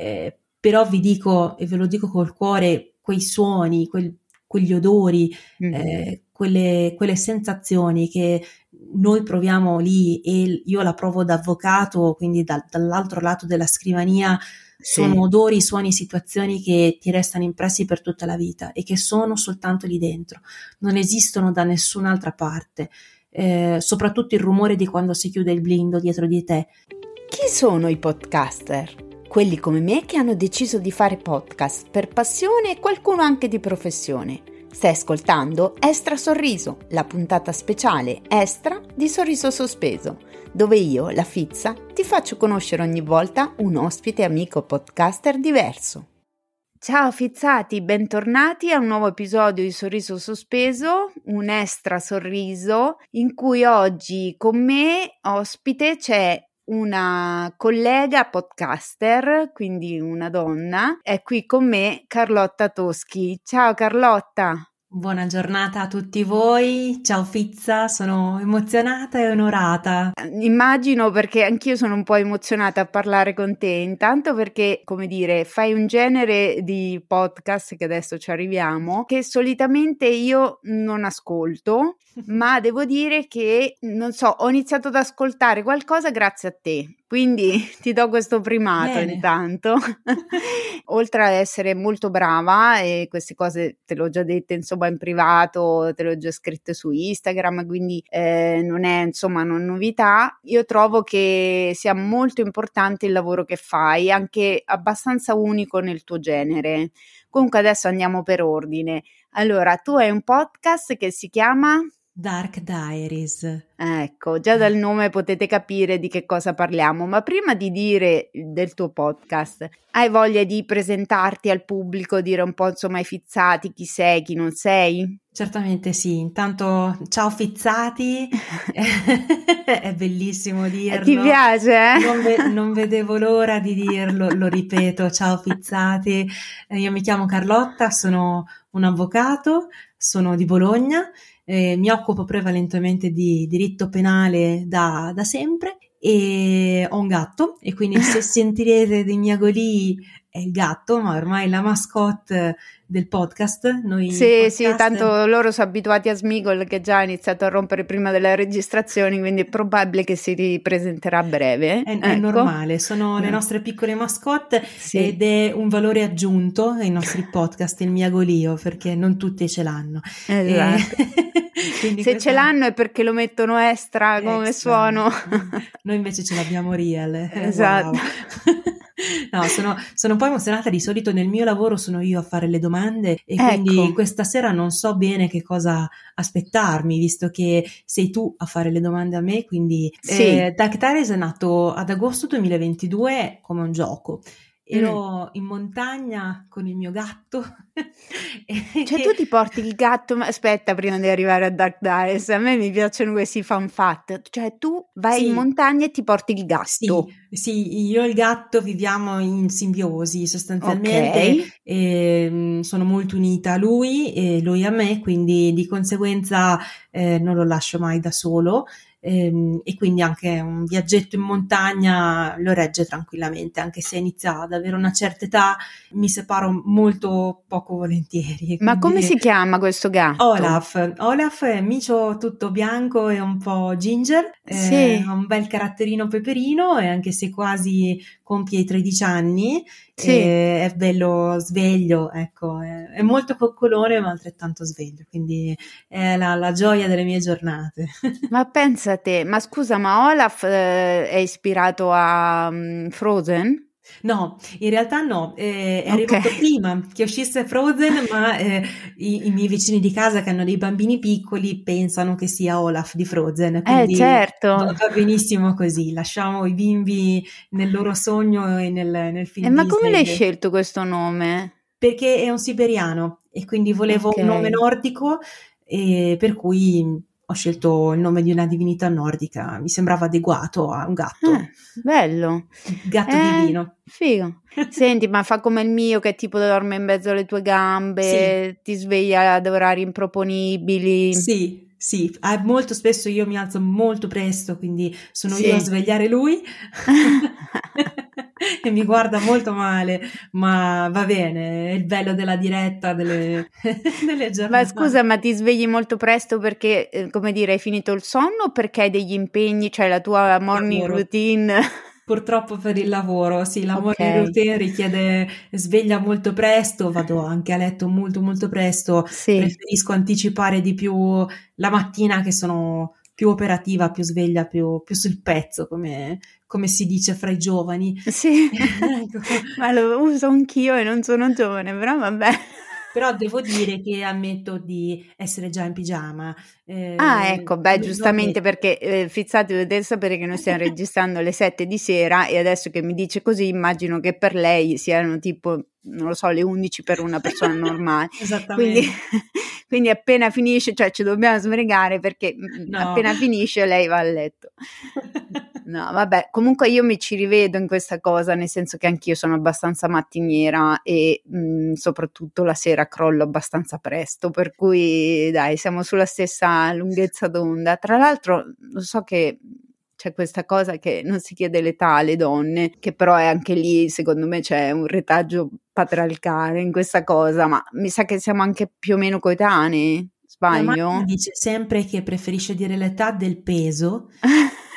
eh, però vi dico, e ve lo dico col cuore, quei suoni, quel, quegli odori, mm-hmm. eh, quelle, quelle, sensazioni che noi proviamo lì e io la provo da avvocato, quindi da, dall'altro lato della scrivania, sì. sono odori, suoni, situazioni che ti restano impressi per tutta la vita e che sono soltanto lì dentro, non esistono da nessun'altra parte. Eh, soprattutto il rumore di quando si chiude il blindo dietro di te. Chi sono i podcaster? Quelli come me che hanno deciso di fare podcast per passione e qualcuno anche di professione. Stai ascoltando Estra Sorriso, la puntata speciale Estra di Sorriso Sospeso, dove io, la Fizza, ti faccio conoscere ogni volta un ospite amico podcaster diverso. Ciao fizzati, bentornati a un nuovo episodio di Sorriso Sospeso, un extra sorriso in cui oggi con me ospite c'è una collega podcaster, quindi una donna, è qui con me Carlotta Toschi. Ciao Carlotta. Buona giornata a tutti voi, ciao Fizza, sono emozionata e onorata. Immagino perché anch'io sono un po' emozionata a parlare con te, intanto perché, come dire, fai un genere di podcast che adesso ci arriviamo, che solitamente io non ascolto, ma devo dire che, non so, ho iniziato ad ascoltare qualcosa grazie a te, quindi ti do questo primato Bene. intanto. Oltre ad essere molto brava, e queste cose te l'ho già dette insomma in privato, te le ho già scritte su Instagram, quindi eh, non è insomma una novità. Io trovo che sia molto importante il lavoro che fai, anche abbastanza unico nel tuo genere. Comunque adesso andiamo per ordine. Allora, tu hai un podcast che si chiama Dark Diaries. Ecco, già dal nome potete capire di che cosa parliamo, ma prima di dire del tuo podcast, hai voglia di presentarti al pubblico, dire un po' insomma ai fizzati chi sei, chi non sei? Certamente sì, intanto ciao fizzati, è bellissimo dirlo. Ti piace? Eh? Non, ve- non, vedevo l'ora di dirlo, lo ripeto, ciao fizzati, io mi chiamo Carlotta, sono un avvocato, sono di Bologna eh, mi occupo prevalentemente di diritto penale da, da sempre e ho un gatto e quindi se sentirete dei miagolii è il gatto, ma ormai la mascotte del podcast. Noi sì, podcast... sì, tanto loro sono abituati a Smigol che già ha iniziato a rompere prima delle registrazioni, quindi è probabile che si ripresenterà a breve. È, ecco. è normale, sono le nostre piccole mascotte sì. ed è un valore aggiunto ai nostri podcast, il miagolio, perché non tutti ce l'hanno. Esatto. E... Se ce l'hanno è perché lo mettono extra come extra. suono. Noi invece ce l'abbiamo real. Esatto. Wow. No, sono, sono, un po' emozionata. Di solito nel mio lavoro sono io a fare le domande e ecco. quindi questa sera non so bene che cosa aspettarmi, visto che sei tu a fare le domande a me. Quindi sì. eh, Dark Tires è nato ad agosto 2022 come un gioco ero mm. in montagna con il mio gatto. cioè tu ti porti il gatto, ma aspetta prima di arrivare a Dark Dice, a me mi piacciono questi fan fact, cioè tu vai sì. in montagna e ti porti il gatto. Sì, sì, io e il gatto viviamo in simbiosi sostanzialmente, okay. e, mm, sono molto unita a lui e lui a me, quindi di conseguenza eh, non lo lascio mai da solo ehm, e quindi anche un viaggetto in montagna lo regge tranquillamente, anche se inizia ad avere una certa età, mi separo molto poco volentieri. Ma come si chiama questo gatto? Olaf. Olaf è micio tutto bianco e un po' ginger, sì. eh, ha un bel caratterino peperino e anche se quasi compie i 13 anni, sì. è bello sveglio, ecco, è, è, molto coccolone ma altrettanto sveglio, quindi è la, la gioia delle mie giornate. ma pensa te, ma scusa, ma Olaf eh, è ispirato a um, Frozen? No, in realtà no, eh, è arrivato okay. prima che uscisse Frozen, ma eh, i, i, miei vicini di casa che hanno dei bambini piccoli pensano che sia Olaf di Frozen. Eh, quindi eh, certo. Va benissimo così, lasciamo i bimbi nel loro sogno e nel, nel film. Eh, ma come l'hai scelto questo nome? Perché è un siberiano e quindi volevo okay. un nome nordico, per cui ho scelto il nome di una divinità nordica, mi sembrava adeguato a un gatto. Ah, bello. Gatto eh, divino. Figo. Senti, ma fa come il mio che tipo dorme in mezzo alle tue gambe, sì. ti sveglia ad orari improponibili. Sì, sì, molto spesso io mi alzo molto presto, quindi sono sì. io a svegliare lui. e mi guarda molto male, ma va bene, è il bello della diretta, delle, delle giornate. Ma scusa, ma ti svegli molto presto perché, eh, come dire, hai finito il sonno o perché hai degli impegni, cioè la tua morning Lavoro. routine? Purtroppo per il lavoro, sì, la Ok. morning routine richiede sveglia molto presto, vado anche a letto molto molto presto, Sì, preferisco anticipare di più la mattina che sono più operativa, più sveglia, più, più sul pezzo, come, come si dice fra i giovani. sì, Ecco. ma lo uso anch'io e non sono giovane, però vabbè. Però devo dire che ammetto di essere già in pigiama. Eh, Ah, ecco, beh, giustamente perché eh, Fizzati dovete sapere che noi stiamo registrando alle 7 di sera e adesso che mi dice così immagino che per lei siano tipo, non lo so, le 11 per una persona normale. Esattamente. Quindi, quindi appena finisce, cioè ci dobbiamo sbrigare perché mm, No. appena finisce lei va a letto. No, vabbè, comunque io mi ci rivedo in questa cosa, nel senso che anch'io sono abbastanza mattiniera e mh, soprattutto la sera crollo abbastanza presto, per cui dai, siamo sulla stessa lunghezza d'onda. Tra l'altro, lo so che c'è questa cosa che non si chiede l'età alle donne, che però è anche lì, secondo me, c'è un retaggio patriarcale in questa cosa, ma mi sa che siamo anche più o meno coetanei, sbaglio? mamma dice sempre che preferisce dire l'età del peso,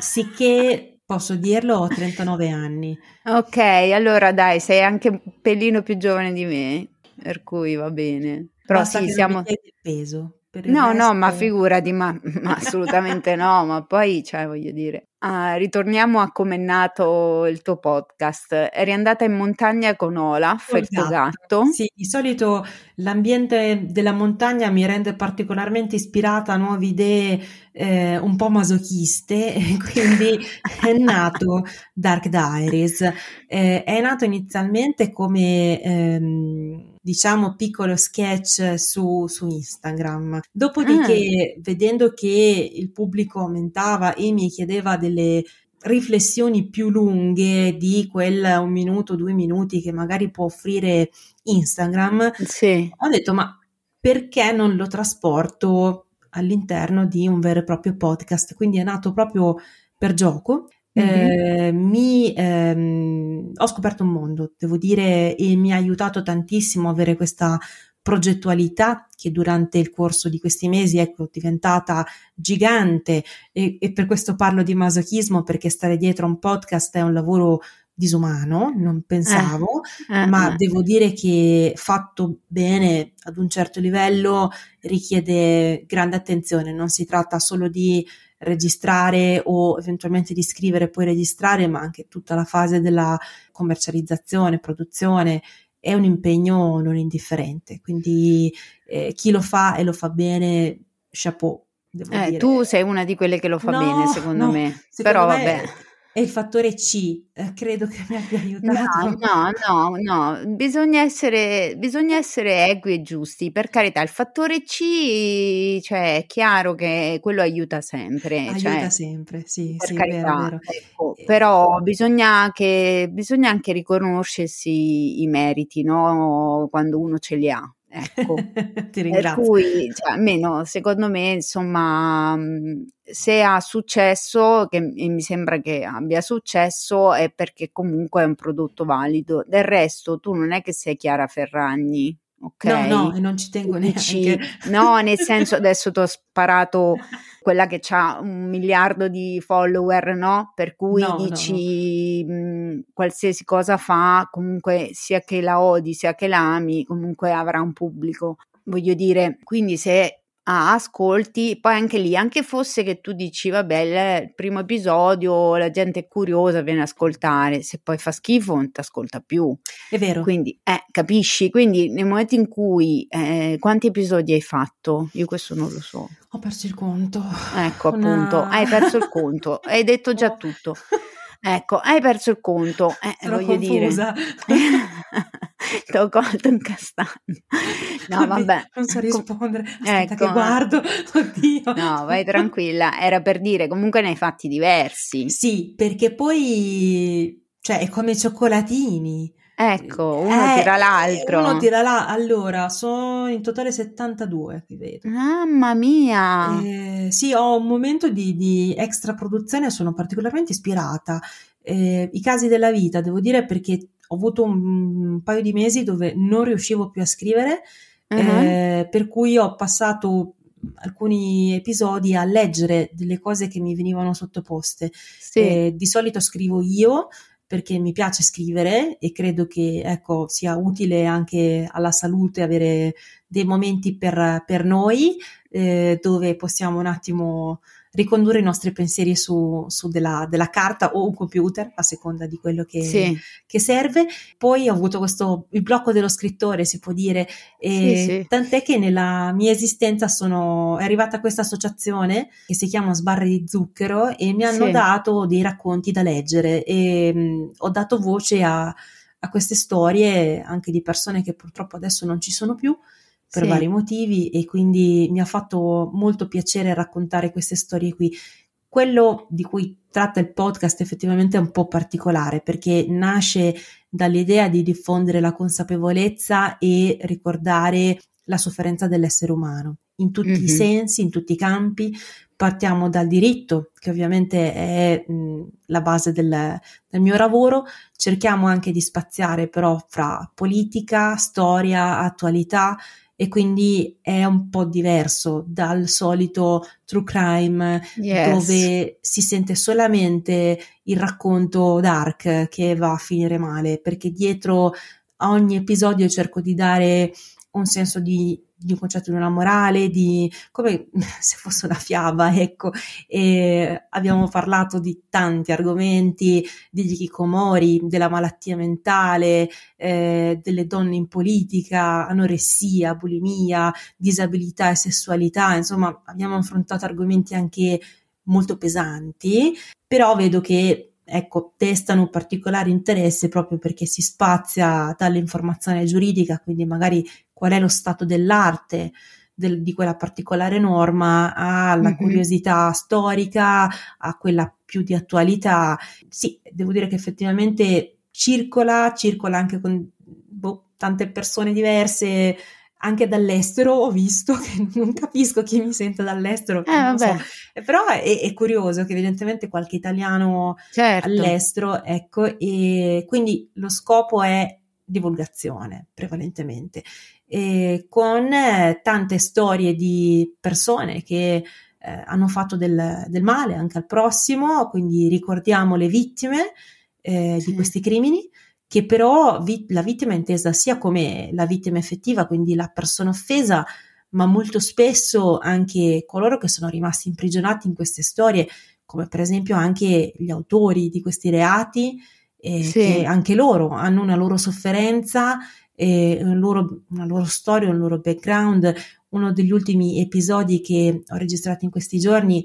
sicché posso dirlo, ho 39 anni. Ok, allora dai, sei anche un pelino più giovane di me, per cui va bene. Però Basta sì, siamo... peso. Per il No, no, ma resto- figurati, ma, ma assolutamente no, ma poi, cioè, voglio dire, ah, ritorniamo a come è nato il tuo podcast. Eri andata in montagna con Olaf, il tuo gatto. Sì, di solito l'ambiente della montagna mi rende particolarmente ispirata a nuove idee eh, un po' masochiste, quindi è nato Dark Diaries. Eh, è nato inizialmente come ehm, diciamo piccolo sketch su, su Instagram. Dopodiché, vedendo che il pubblico aumentava e mi chiedeva delle riflessioni più lunghe di quel un minuto, due minuti che magari può offrire Instagram, Sì, ho detto ma perché non lo trasporto all'interno di un vero e proprio podcast? Quindi è nato proprio per gioco. Eh, mi, ehm, ho scoperto un mondo, devo dire, e mi ha aiutato tantissimo avere questa progettualità che durante il corso di questi mesi ecco, è diventata gigante. E, e per questo parlo di masochismo perché stare dietro a un podcast è un lavoro disumano, non pensavo, Eh, ma eh. devo dire che fatto bene ad un certo livello richiede grande attenzione, non si tratta solo di registrare o eventualmente di scrivere e poi registrare, ma anche tutta la fase della commercializzazione, produzione è un impegno non indifferente. Quindi eh, chi lo fa e lo fa bene, chapeau. Eh, tu sei una di quelle che lo fa No, bene, secondo no, me. secondo Però me vabbè. È il fattore C, eh, credo che mi abbia No, aiutato. no, no, no, bisogna essere, bisogna essere equi e giusti. Per carità, il fattore C, cioè, è chiaro che quello aiuta sempre, Aiuta cioè, sempre, sì, per sì, vero, carità, vero. ecco, Eh, però bisogna che, bisogna anche riconoscersi i meriti, no? Quando uno ce li ha, ecco. Ti Per ringrazio. cui, cioè, almeno secondo me, insomma, mh, se ha successo, che mi sembra che abbia successo, è perché comunque è un prodotto valido. Del resto, tu non è che sei Chiara Ferragni, ok? No, no, e non ci tengo dici, neanche. no, nel senso, adesso ti ho sparato quella che ha un miliardo di follower, no? Per cui No, no, no. dici mh, qualsiasi cosa fa, comunque sia che la odi sia che la ami, comunque avrà un pubblico. Voglio dire, quindi se ha ascolti, poi anche lì, anche fosse che tu dici, vabbè, il primo episodio la gente è curiosa, viene a ascoltare, se poi fa schifo non ti ascolta più. È vero. Quindi, eh, capisci? Quindi nel momento in cui, eh, quanti episodi hai fatto? Io questo non lo so. Ho perso il conto. Ecco, appunto, hai perso il conto, hai detto già Oh. tutto. Ecco, hai perso il conto, eh, Sono voglio confusa. dire. Ti ho colto in castagno. No, vabbè. Non so rispondere. Aspetta ecco, che guardo. Oddio. No, vai tranquilla. Era per dire, comunque ne hai fatti diversi. Sì, perché poi, cioè, è come i cioccolatini. Ecco, uno Eh, tira l'altro. Uno tira là. Allora, sono in totale 72, qui vedo. Mamma mia. Eh, sì, ho un momento di, di extra produzione, sono particolarmente ispirata eh, i casi della vita, devo dire, perché ho avuto un, un paio di mesi dove non riuscivo più a scrivere, uh-huh. eh, per cui ho passato alcuni episodi a leggere delle cose che mi venivano sottoposte. Sì. Eh, di solito scrivo io perché mi piace scrivere e credo che ecco, sia utile anche alla salute avere dei momenti per, per noi eh, dove possiamo un attimo ricondurre i nostri pensieri su, su della, della, carta o un computer, a seconda di quello che, sì. che, serve. Poi ho avuto questo, il blocco dello scrittore, si può dire, sì, sì. tant'è che nella mia esistenza sono, è arrivata questa associazione che si chiama Sbarre di Zucchero e mi hanno dato dei racconti da leggere e mh, ho dato voce a, a queste storie anche di persone che purtroppo adesso non ci sono più per sì. vari motivi e quindi mi ha fatto molto piacere raccontare queste storie qui. Quello di cui tratta il podcast effettivamente è un po' particolare perché nasce dall'idea di diffondere la consapevolezza e ricordare la sofferenza dell'essere umano in tutti mm-hmm. i sensi, in tutti i campi. Partiamo dal diritto, che ovviamente è mh, la base del, del, mio lavoro, cerchiamo anche di spaziare però fra politica, storia, attualità e quindi è un po' diverso dal solito true crime yes. dove si sente solamente il racconto dark che va a finire male, perché dietro a ogni episodio cerco di dare un senso di di un concetto di una morale, di come se fosse una fiaba, ecco. E abbiamo parlato di tanti argomenti, degli hikikomori, della malattia mentale, eh, delle donne in politica, anoressia, bulimia, disabilità e sessualità, insomma, abbiamo affrontato argomenti anche molto pesanti, però vedo che ecco, testano un particolare interesse proprio perché si spazia dall'informazione giuridica, quindi magari qual è lo stato dell'arte del, di quella particolare norma, alla mm-hmm. curiosità storica, a quella più di attualità. Sì, devo dire che effettivamente circola, circola anche con boh, tante persone diverse, anche dall'estero ho visto che non capisco chi mi sente dall'estero, eh, so. però è, è, curioso che evidentemente qualche italiano certo. all'estero, ecco, e quindi lo scopo è divulgazione prevalentemente eh, con eh, tante storie di persone che eh, hanno fatto del, del, male anche al prossimo, quindi ricordiamo le vittime eh, sì. di questi crimini, che però vi- la vittima è intesa sia come la vittima effettiva, quindi la persona offesa, ma molto spesso anche coloro che sono rimasti imprigionati in queste storie, come per esempio anche gli autori di questi reati, eh, sì. che anche loro hanno una loro sofferenza una loro, una loro storia, un loro background. Uno degli ultimi episodi che ho registrato in questi giorni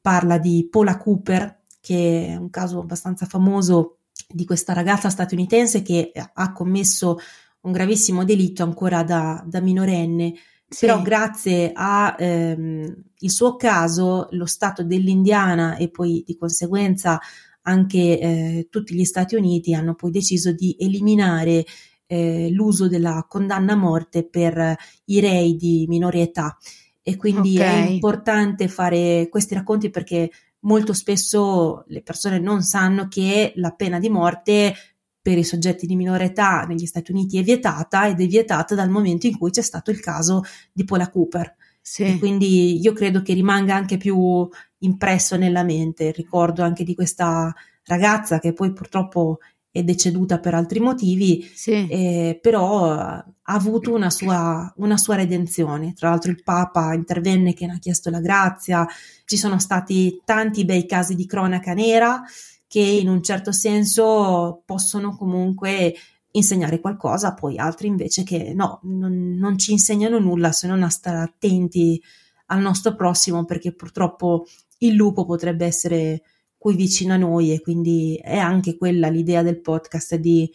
parla di Paula Cooper, che è un caso abbastanza famoso di questa ragazza statunitense che ha commesso un gravissimo delitto ancora da, da minorenne. Sì. Però grazie al ehm, suo caso lo Stato dell'Indiana e poi di conseguenza anche eh, tutti gli Stati Uniti hanno poi deciso di eliminare eh, l'uso della condanna a morte per i rei di minore età e quindi okay. è importante fare questi racconti perché molto spesso le persone non sanno che la pena di morte per i soggetti di minore età negli Stati Uniti è vietata ed è vietata dal momento in cui c'è stato il caso di Paula Cooper. Sì. quindi io credo che rimanga anche più impresso nella mente il ricordo anche di questa ragazza che poi purtroppo è deceduta per altri motivi, sì. eh, però ha avuto una sua, una sua, redenzione. Tra l'altro il Papa intervenne che ne ha chiesto la grazia, ci sono stati tanti bei casi di cronaca nera che in un certo senso possono comunque insegnare qualcosa, poi altri invece che no, non, non ci insegnano nulla se non a stare attenti al nostro prossimo perché purtroppo il lupo potrebbe essere qui vicino a noi e quindi è anche quella l'idea del podcast di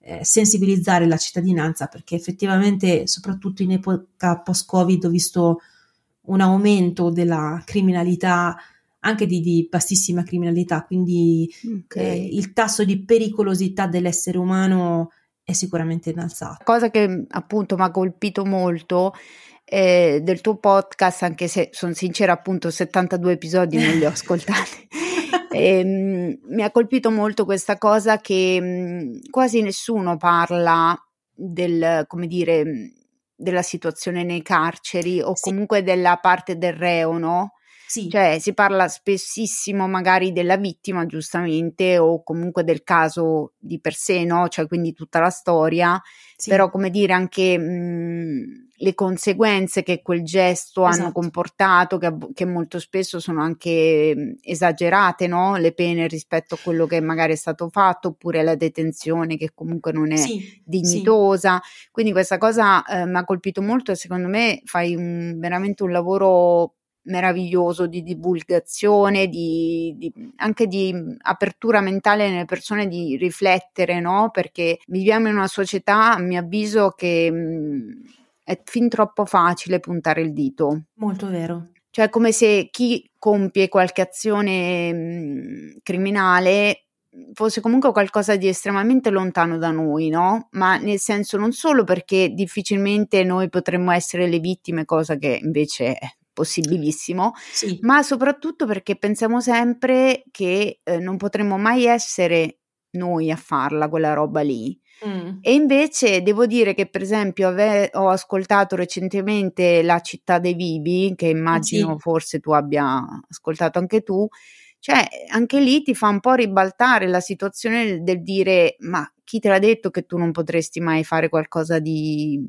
eh, sensibilizzare la cittadinanza perché effettivamente soprattutto in epoca post-covid ho visto un aumento della criminalità anche di, di bassissima criminalità quindi okay. eh, il tasso di pericolosità dell'essere umano è sicuramente innalzato. Cosa che appunto mi ha colpito molto eh, del tuo podcast, anche se sono sincera, appunto 72 episodi non li ho ascoltati, e, ehm, mi ha colpito molto questa cosa che mh, quasi nessuno parla del, come dire, della situazione nei carceri o sì. comunque della parte del reo, no? Sì. Cioè si parla spessissimo magari della vittima, giustamente, o comunque del caso di per sé, no? Cioè quindi tutta la storia, sì. però come dire anche mh, le conseguenze che quel gesto esatto. hanno comportato, che, che, molto spesso sono anche esagerate, no? Le pene rispetto a quello che magari è stato fatto, oppure la detenzione che comunque non è sì, dignitosa. Quindi questa cosa eh, mi ha colpito molto e secondo me fai un, veramente un lavoro meraviglioso di divulgazione, di, di, anche di apertura mentale nelle persone di riflettere, no? Perché viviamo in una società, a mio avviso, che mh, è fin troppo facile puntare il dito. Molto vero. Cioè, come se chi compie qualche azione mh, criminale fosse comunque qualcosa di estremamente lontano da noi, no? Ma nel senso non solo perché difficilmente noi potremmo essere le vittime, cosa che invece possibilissimo, sì. ma soprattutto perché pensiamo sempre che eh, non potremmo mai essere noi a farla quella roba lì. Mm. E invece devo dire che, per esempio, ave- ho ascoltato recentemente La città dei vivi, che immagino sì. forse tu abbia ascoltato anche tu. Cioè, anche lì ti fa un po' ribaltare la situazione del, del dire: Ma chi te l'ha detto che tu non potresti mai fare qualcosa di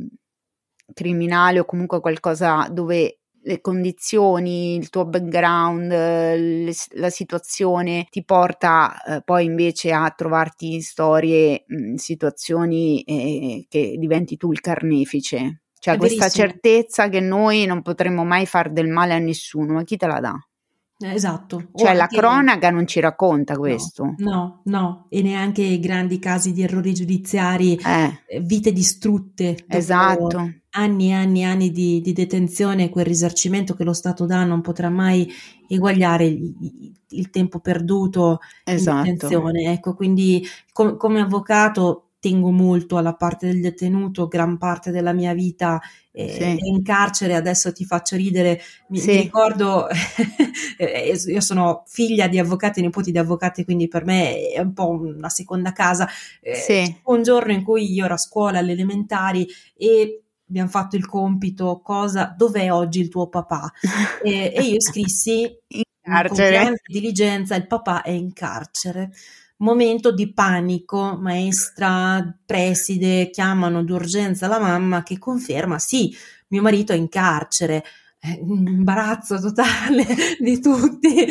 criminale o comunque qualcosa dove le condizioni, il tuo background, le, la situazione ti porta eh, poi invece a trovarti in storie, in situazioni eh, che diventi tu il carnefice. Cioè È questa verissimo. certezza che noi non potremmo mai fare del male a nessuno, ma chi te la dà? Eh, esatto. Cioè la cronaca non ci racconta questo. No, no, no, e neanche i grandi casi di errori giudiziari, eh. eh vite distrutte. Esatto. Anni e anni e anni di, di, detenzione, quel risarcimento che lo Stato dà non potrà mai eguagliare il, il tempo perduto esatto. in detenzione. Ecco, quindi com- come avvocato tengo molto alla parte del detenuto, gran parte della mia vita eh, sì. è in carcere, adesso ti faccio ridere, mi, sì. mi ricordo, eh, io sono figlia di avvocati, nipoti di avvocati, quindi per me è un po' una seconda casa. Eh, sì. Un giorno in cui io ero a scuola alle elementari e abbiamo fatto il compito, cosa, dov'è oggi il tuo papà? e, e io scrissi in carcere. Con diligenza, il papà è in carcere momento di panico, maestra, preside chiamano d'urgenza la mamma che conferma sì, mio marito è in carcere. Eh, imbarazzo totale di tutti.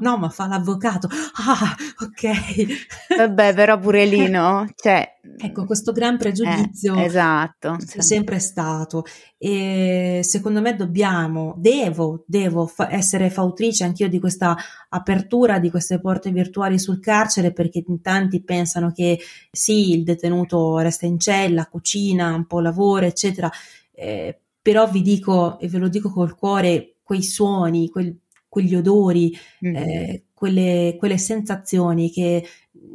No, ma fa l'avvocato. Ah, ok. Vabbè, però pure lì, no? Cioè, ecco, questo gran pregiudizio eh, esatto, c'è sempre stato. E secondo me dobbiamo, devo, devo fa- essere fautrice anch'io di questa apertura di queste porte virtuali sul carcere perché in tanti pensano che sì, il detenuto resta in cella, cucina, un po' lavora, eccetera. Eh, però vi dico, e ve lo dico col cuore, quei suoni, quel, quegli odori, mm-hmm. eh, quelle, quelle, sensazioni che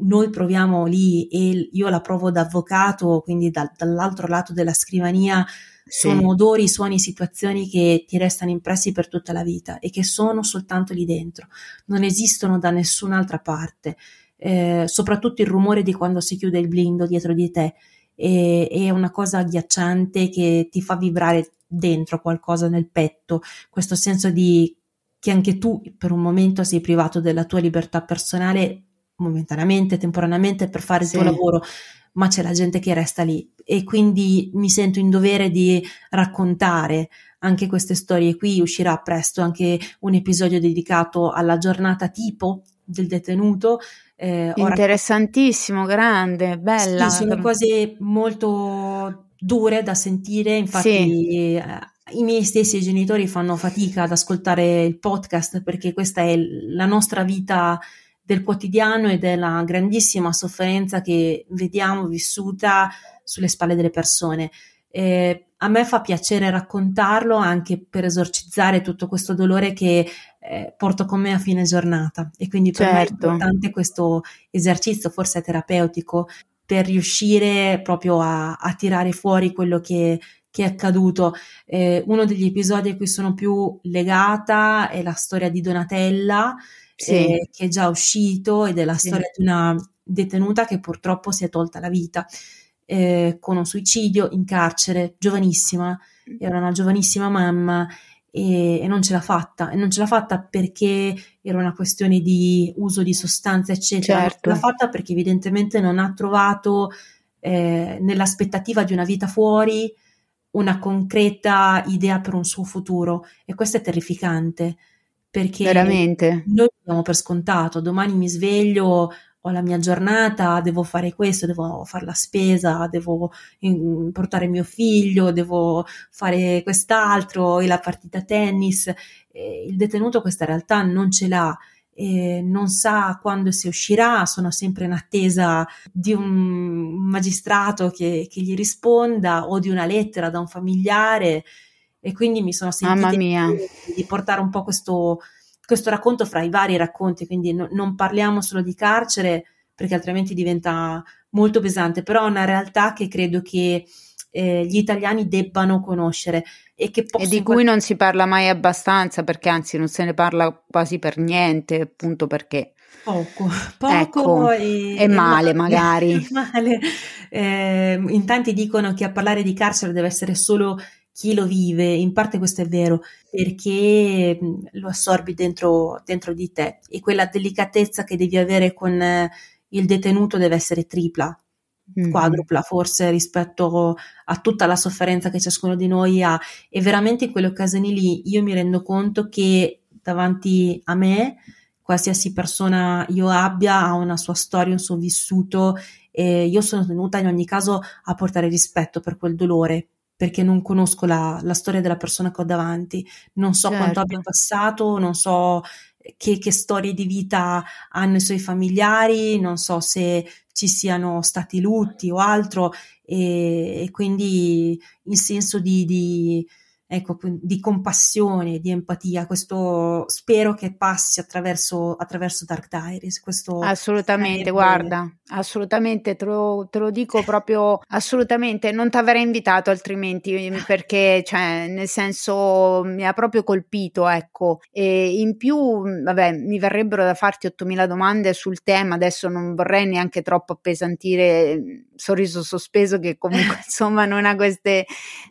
noi proviamo lì e io la provo da avvocato, quindi da, dall'altro lato della scrivania, sì. sono odori, suoni, situazioni che ti restano impressi per tutta la vita e che sono soltanto lì dentro, non esistono da nessun'altra parte. Eh, soprattutto il rumore di quando si chiude il blindo dietro di te e, è una cosa agghiacciante che ti fa vibrare dentro qualcosa nel petto, questo senso di che anche tu per un momento sei privato della tua libertà personale momentaneamente, temporaneamente per fare sì. il tuo lavoro, ma c'è la gente che resta lì e quindi mi sento in dovere di raccontare anche queste storie qui. Uscirà presto anche un episodio dedicato alla giornata tipo del detenuto. Eh, Interessantissimo, raccont- grande, bella. Sì, sono cose molto dure da sentire, infatti sì. eh, i miei stessi genitori fanno fatica ad ascoltare il podcast perché questa è la nostra vita del quotidiano ed è la grandissima sofferenza che vediamo vissuta sulle spalle delle persone. Eh, a me fa piacere raccontarlo anche per esorcizzare tutto questo dolore che eh, porto con me a fine giornata e quindi per certo. me è certo. importante questo esercizio, forse terapeutico, per riuscire proprio a, a tirare fuori quello che, che è accaduto. Eh, uno degli episodi a cui sono più legata è la storia di Donatella. sì. eh, che è già uscito ed è la sì. storia di una detenuta che purtroppo si è tolta la vita eh, con un suicidio in carcere, giovanissima, era una giovanissima mamma e, e, non ce l'ha fatta. E non ce l'ha fatta perché era una questione di uso di sostanze, eccetera. Certo. L'ha fatta perché evidentemente non ha trovato eh, nell'aspettativa di una vita fuori una concreta idea per un suo futuro e questo è terrificante perché Veramente. noi diamo per scontato, domani mi sveglio, ho la mia giornata, devo fare questo, devo fare la spesa, devo portare mio figlio, devo fare quest'altro e la partita tennis. E il detenuto questa realtà non ce l'ha. E non sa quando si uscirà, sono sempre in attesa di un magistrato che, che gli risponda o di una lettera da un familiare e quindi mi sono sentita di, di portare un po' questo, questo racconto fra i vari racconti, quindi no, non parliamo solo di carcere perché altrimenti diventa molto pesante, però è una realtà che credo che eh, gli italiani debbano conoscere e, che e di cui non si parla mai abbastanza perché anzi non se ne parla quasi per niente, appunto perché Poco, poco ecco, e, e, male, male magari. male. Eh, in tanti dicono che a parlare di carcere deve essere solo chi lo vive, in parte questo è vero, perché lo assorbi dentro, dentro di te e quella delicatezza che devi avere con eh, il detenuto deve essere tripla, mm-hmm. quadrupla forse rispetto a tutta la sofferenza che ciascuno di noi ha e veramente in quelle occasioni lì io mi rendo conto che davanti a me qualsiasi persona io abbia ha una sua storia, un suo vissuto e io sono tenuta in ogni caso a portare rispetto per quel dolore perché non conosco la, la, storia della persona che ho davanti, non so certo. quanto abbia passato, non so che, che, storie di vita hanno i suoi familiari, non so se ci siano stati lutti o altro, e, e quindi il senso di, di ecco, di compassione, di empatia. Questo spero che passi attraverso, attraverso Dark Diaries. Questo assolutamente, guarda, assolutamente, te lo, te lo, dico proprio assolutamente. Non ti avrei invitato altrimenti perché, cioè, nel senso, mi ha proprio colpito, ecco. E in più, vabbè, mi verrebbero da farti 8000 domande sul tema. Adesso non vorrei neanche troppo appesantire sorriso sospeso che comunque insomma non ha queste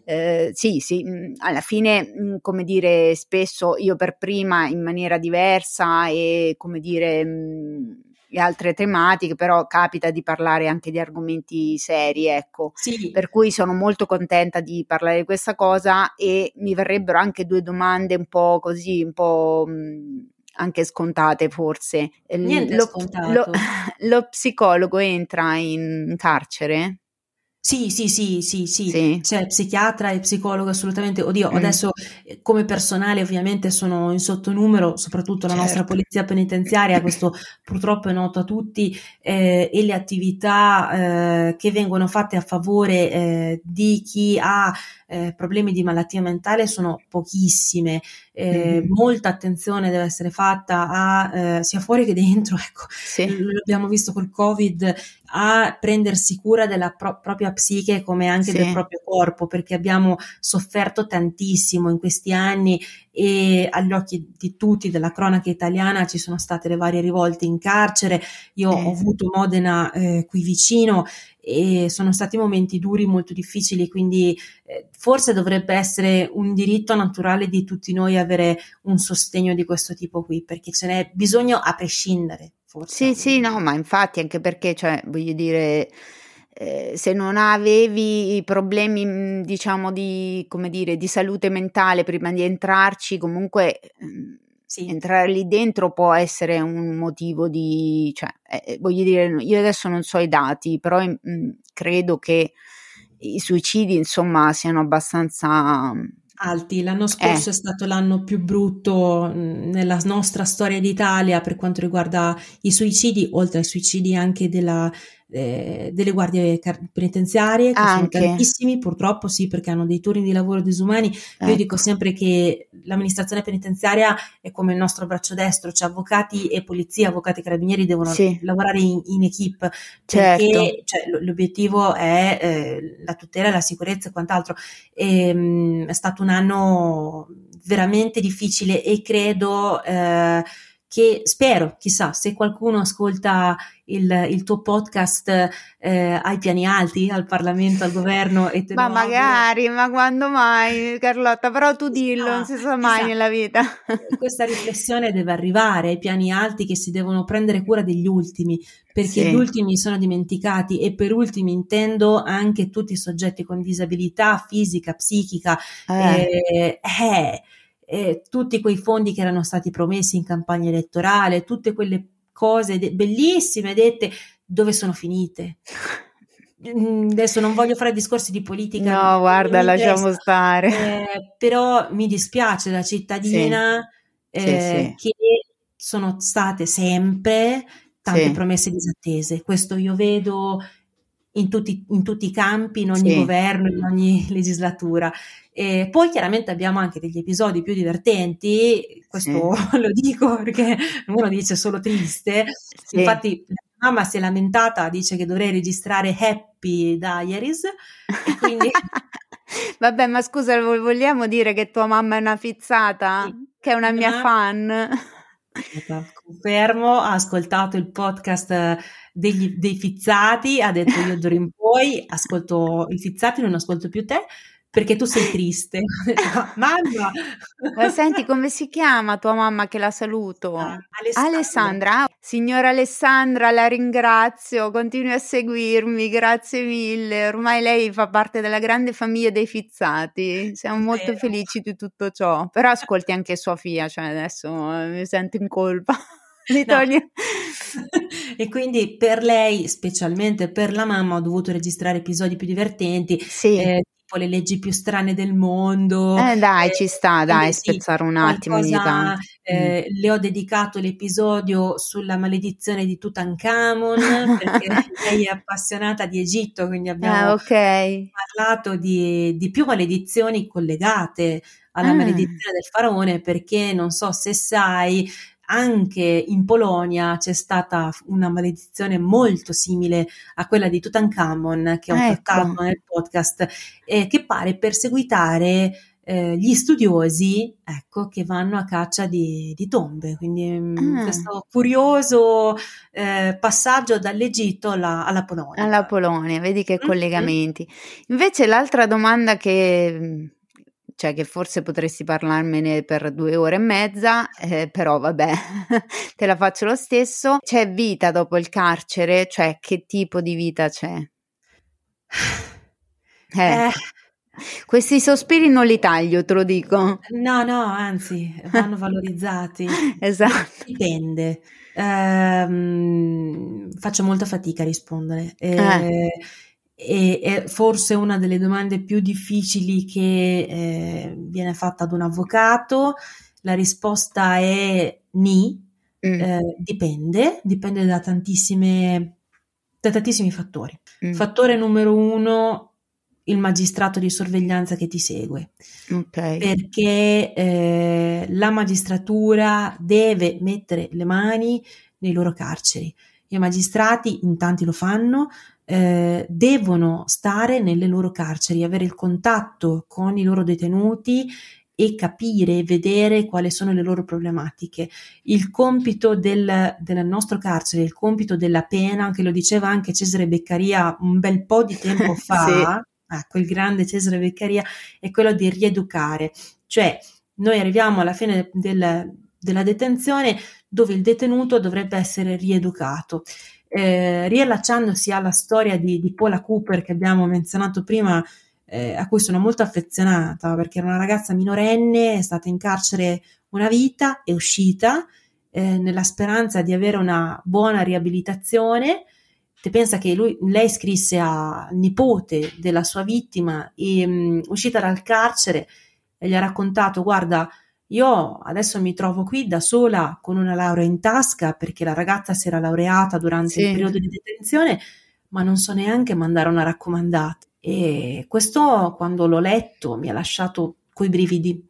eh, sì sì alla fine, mhmm, come dire, spesso io per prima in maniera diversa e come dire mhmm, e altre tematiche, però capita di parlare anche di argomenti seri, ecco. Sì. Per cui sono molto contenta di parlare di questa cosa e mi verrebbero anche due domande un po' così, un po' anche scontate forse. Niente lo. Lo, lo psicologo entra in carcere? Sì, sì, sì, sì, sì, sì. c'è psichiatra e psicologo assolutamente. Oddio, mm. adesso eh, come personale ovviamente sono in sottonumero, soprattutto la certo. nostra polizia penitenziaria, questo purtroppo è noto a tutti, eh, e le attività eh, che vengono fatte a favore eh, di chi ha eh, problemi di malattia mentale sono pochissime. Eh, mm. Molta attenzione deve essere fatta a, sia fuori che dentro, ecco, sì. l'abbiamo visto col Covid, a prendersi cura della pro- propria psiche come anche sì. del proprio corpo, perché abbiamo sofferto tantissimo in questi anni e agli occhi di tutti della cronaca italiana ci sono state le varie rivolte in carcere. Io eh. ho avuto Modena eh, qui vicino e sono stati momenti duri, molto difficili, quindi eh, forse dovrebbe essere un diritto naturale di tutti noi avere un sostegno di questo tipo qui, perché ce n'è bisogno a prescindere. Forse. Sì, sì, no, ma infatti anche perché, cioè, voglio dire, eh, se non avevi problemi, mhmm, diciamo, di, dire, di salute mentale prima di entrarci, comunque mhmm, sì. entrare lì dentro può essere un motivo di, cioè, eh, eh voglio dire, io adesso non so i dati, però mh, mhmm, credo che i suicidi, insomma, siano abbastanza alti. L'anno scorso eh. è stato l'anno più brutto nella nostra storia d'Italia per quanto riguarda i suicidi, oltre ai suicidi anche della eh, delle guardie penitenziarie che Anche. sono tantissimi purtroppo sì perché hanno dei turni di lavoro disumani ecco. io dico sempre che l'amministrazione penitenziaria è come il nostro braccio destro cioè avvocati e polizia avvocati e carabinieri devono sì. lavorare in, in equip certo. perché cioè, l'obiettivo è eh, la tutela la sicurezza e quant'altro e, ehm, mh, è stato un anno veramente difficile e credo eh, che spero, chissà, se qualcuno ascolta il, il tuo podcast eh, ai piani alti, al Parlamento, al governo e te Ma magari, ma quando mai, Carlotta? Però tu dillo, non si sa mai esatto. nella vita. Questa riflessione deve arrivare ai piani alti che si devono prendere cura degli ultimi, perché Sì. gli ultimi sono dimenticati e per ultimi intendo anche tutti i soggetti con disabilità fisica, psichica, Eh, eh, eh, tutti quei fondi che erano stati promessi in campagna elettorale, tutte quelle cose de- bellissime dette, dove sono finite? Mm, Adesso non voglio fare discorsi di politica, no, guarda, lasciamo interessa, stare. eh, però mi dispiace da cittadina Sì, eh, sì. che sono state sempre tante Sì. promesse disattese. Questo io vedo in tutti, in tutti i campi, in ogni Sì. governo, in ogni legislatura. E poi chiaramente abbiamo anche degli episodi più divertenti, questo lo dico perché uno dice solo triste, Sì. infatti la mamma si è lamentata, dice che dovrei registrare Happy Diaries quindi Vabbè, ma scusa, vo- vogliamo dire che tua mamma è una fizzata? Sì. Che è una mia Ma- fan? Confermo, ha ascoltato il podcast eh, degli- dei fizzati, ha detto io d'ora in poi ascolto i fizzati, non ascolto più te perché tu sei triste. Mamma! Ma senti, come si chiama tua mamma che la saluto? Ah, Alessandra. Alessandra, signora Alessandra, la ringrazio, continui a seguirmi, grazie mille. Ormai lei fa parte della grande famiglia dei fizzati. Siamo molto Vero. felici di tutto ciò. Però ascolti anche sua figlia, cioè adesso eh, mi sento in colpa. Mi No. e quindi per lei, specialmente per la mamma, ho dovuto registrare episodi più divertenti, Sì. eh, tipo le leggi più strane del mondo. Eh, dai, ci sta, dai, sì, spezzare un attimo qualcosa, eh, Le ho dedicato l'episodio sulla maledizione di Tutankhamon perché lei è appassionata di Egitto, quindi abbiamo Ah, ok. parlato di, di più maledizioni collegate alla Ah. maledizione del faraone perché non so se sai, anche in Polonia c'è stata una maledizione molto simile a quella di Tutankhamon che ho Ecco. trattato nel podcast, eh, che pare perseguitare eh, gli studiosi ecco, che vanno a caccia di, di tombe. Quindi mm, Ah. questo curioso eh, passaggio dall'Egitto alla, alla Polonia. Alla Polonia, vedi che Mhm. collegamenti. Invece l'altra domanda che, cioè che forse potresti parlarmene per due ore e mezza, eh, però vabbè, te la faccio lo stesso. C'è vita dopo il carcere? Cioè che tipo di vita c'è? Eh, Eh, questi sospiri non li taglio, te lo dico. no, no, anzi, vanno valorizzati. Esatto. Dipende. Ehm, faccio molta fatica a rispondere. Eh, Eh. E- è forse una delle domande più difficili che eh, viene fatta ad un avvocato. La risposta è ni, Mm, eh, dipende, dipende da tantissime, da tantissimi fattori. mm, Fattore numero uno, il magistrato di sorveglianza che ti segue ok. perché eh, la magistratura deve mettere le mani nei loro carceri. I magistrati, in tanti lo fanno, eh, devono stare nelle loro carceri, avere il contatto con i loro detenuti e capire e vedere quali sono le loro problematiche. Il compito del, del nostro carcere, il compito della pena, che lo diceva anche Cesare Beccaria un bel po' di tempo fa, ecco, il grande Cesare Beccaria, è quello di rieducare, cioè noi arriviamo alla fine del- della detenzione dove il detenuto dovrebbe essere rieducato. Eh, riallacciandosi alla storia di, di Paula Cooper che abbiamo menzionato prima, eh, a cui sono molto affezionata perché era una ragazza minorenne, è stata in carcere una vita, è uscita eh, nella speranza di avere una buona riabilitazione. Te pensa che lui, lei scrisse al nipote della sua vittima, e, mh, uscita dal carcere, e gli ha raccontato: Guarda, io adesso mi trovo qui da sola con una laurea in tasca perché la ragazza si era laureata durante Sì. il periodo di detenzione, ma non so neanche mandare una raccomandata. E questo, quando l'ho letto, mi ha lasciato coi brividi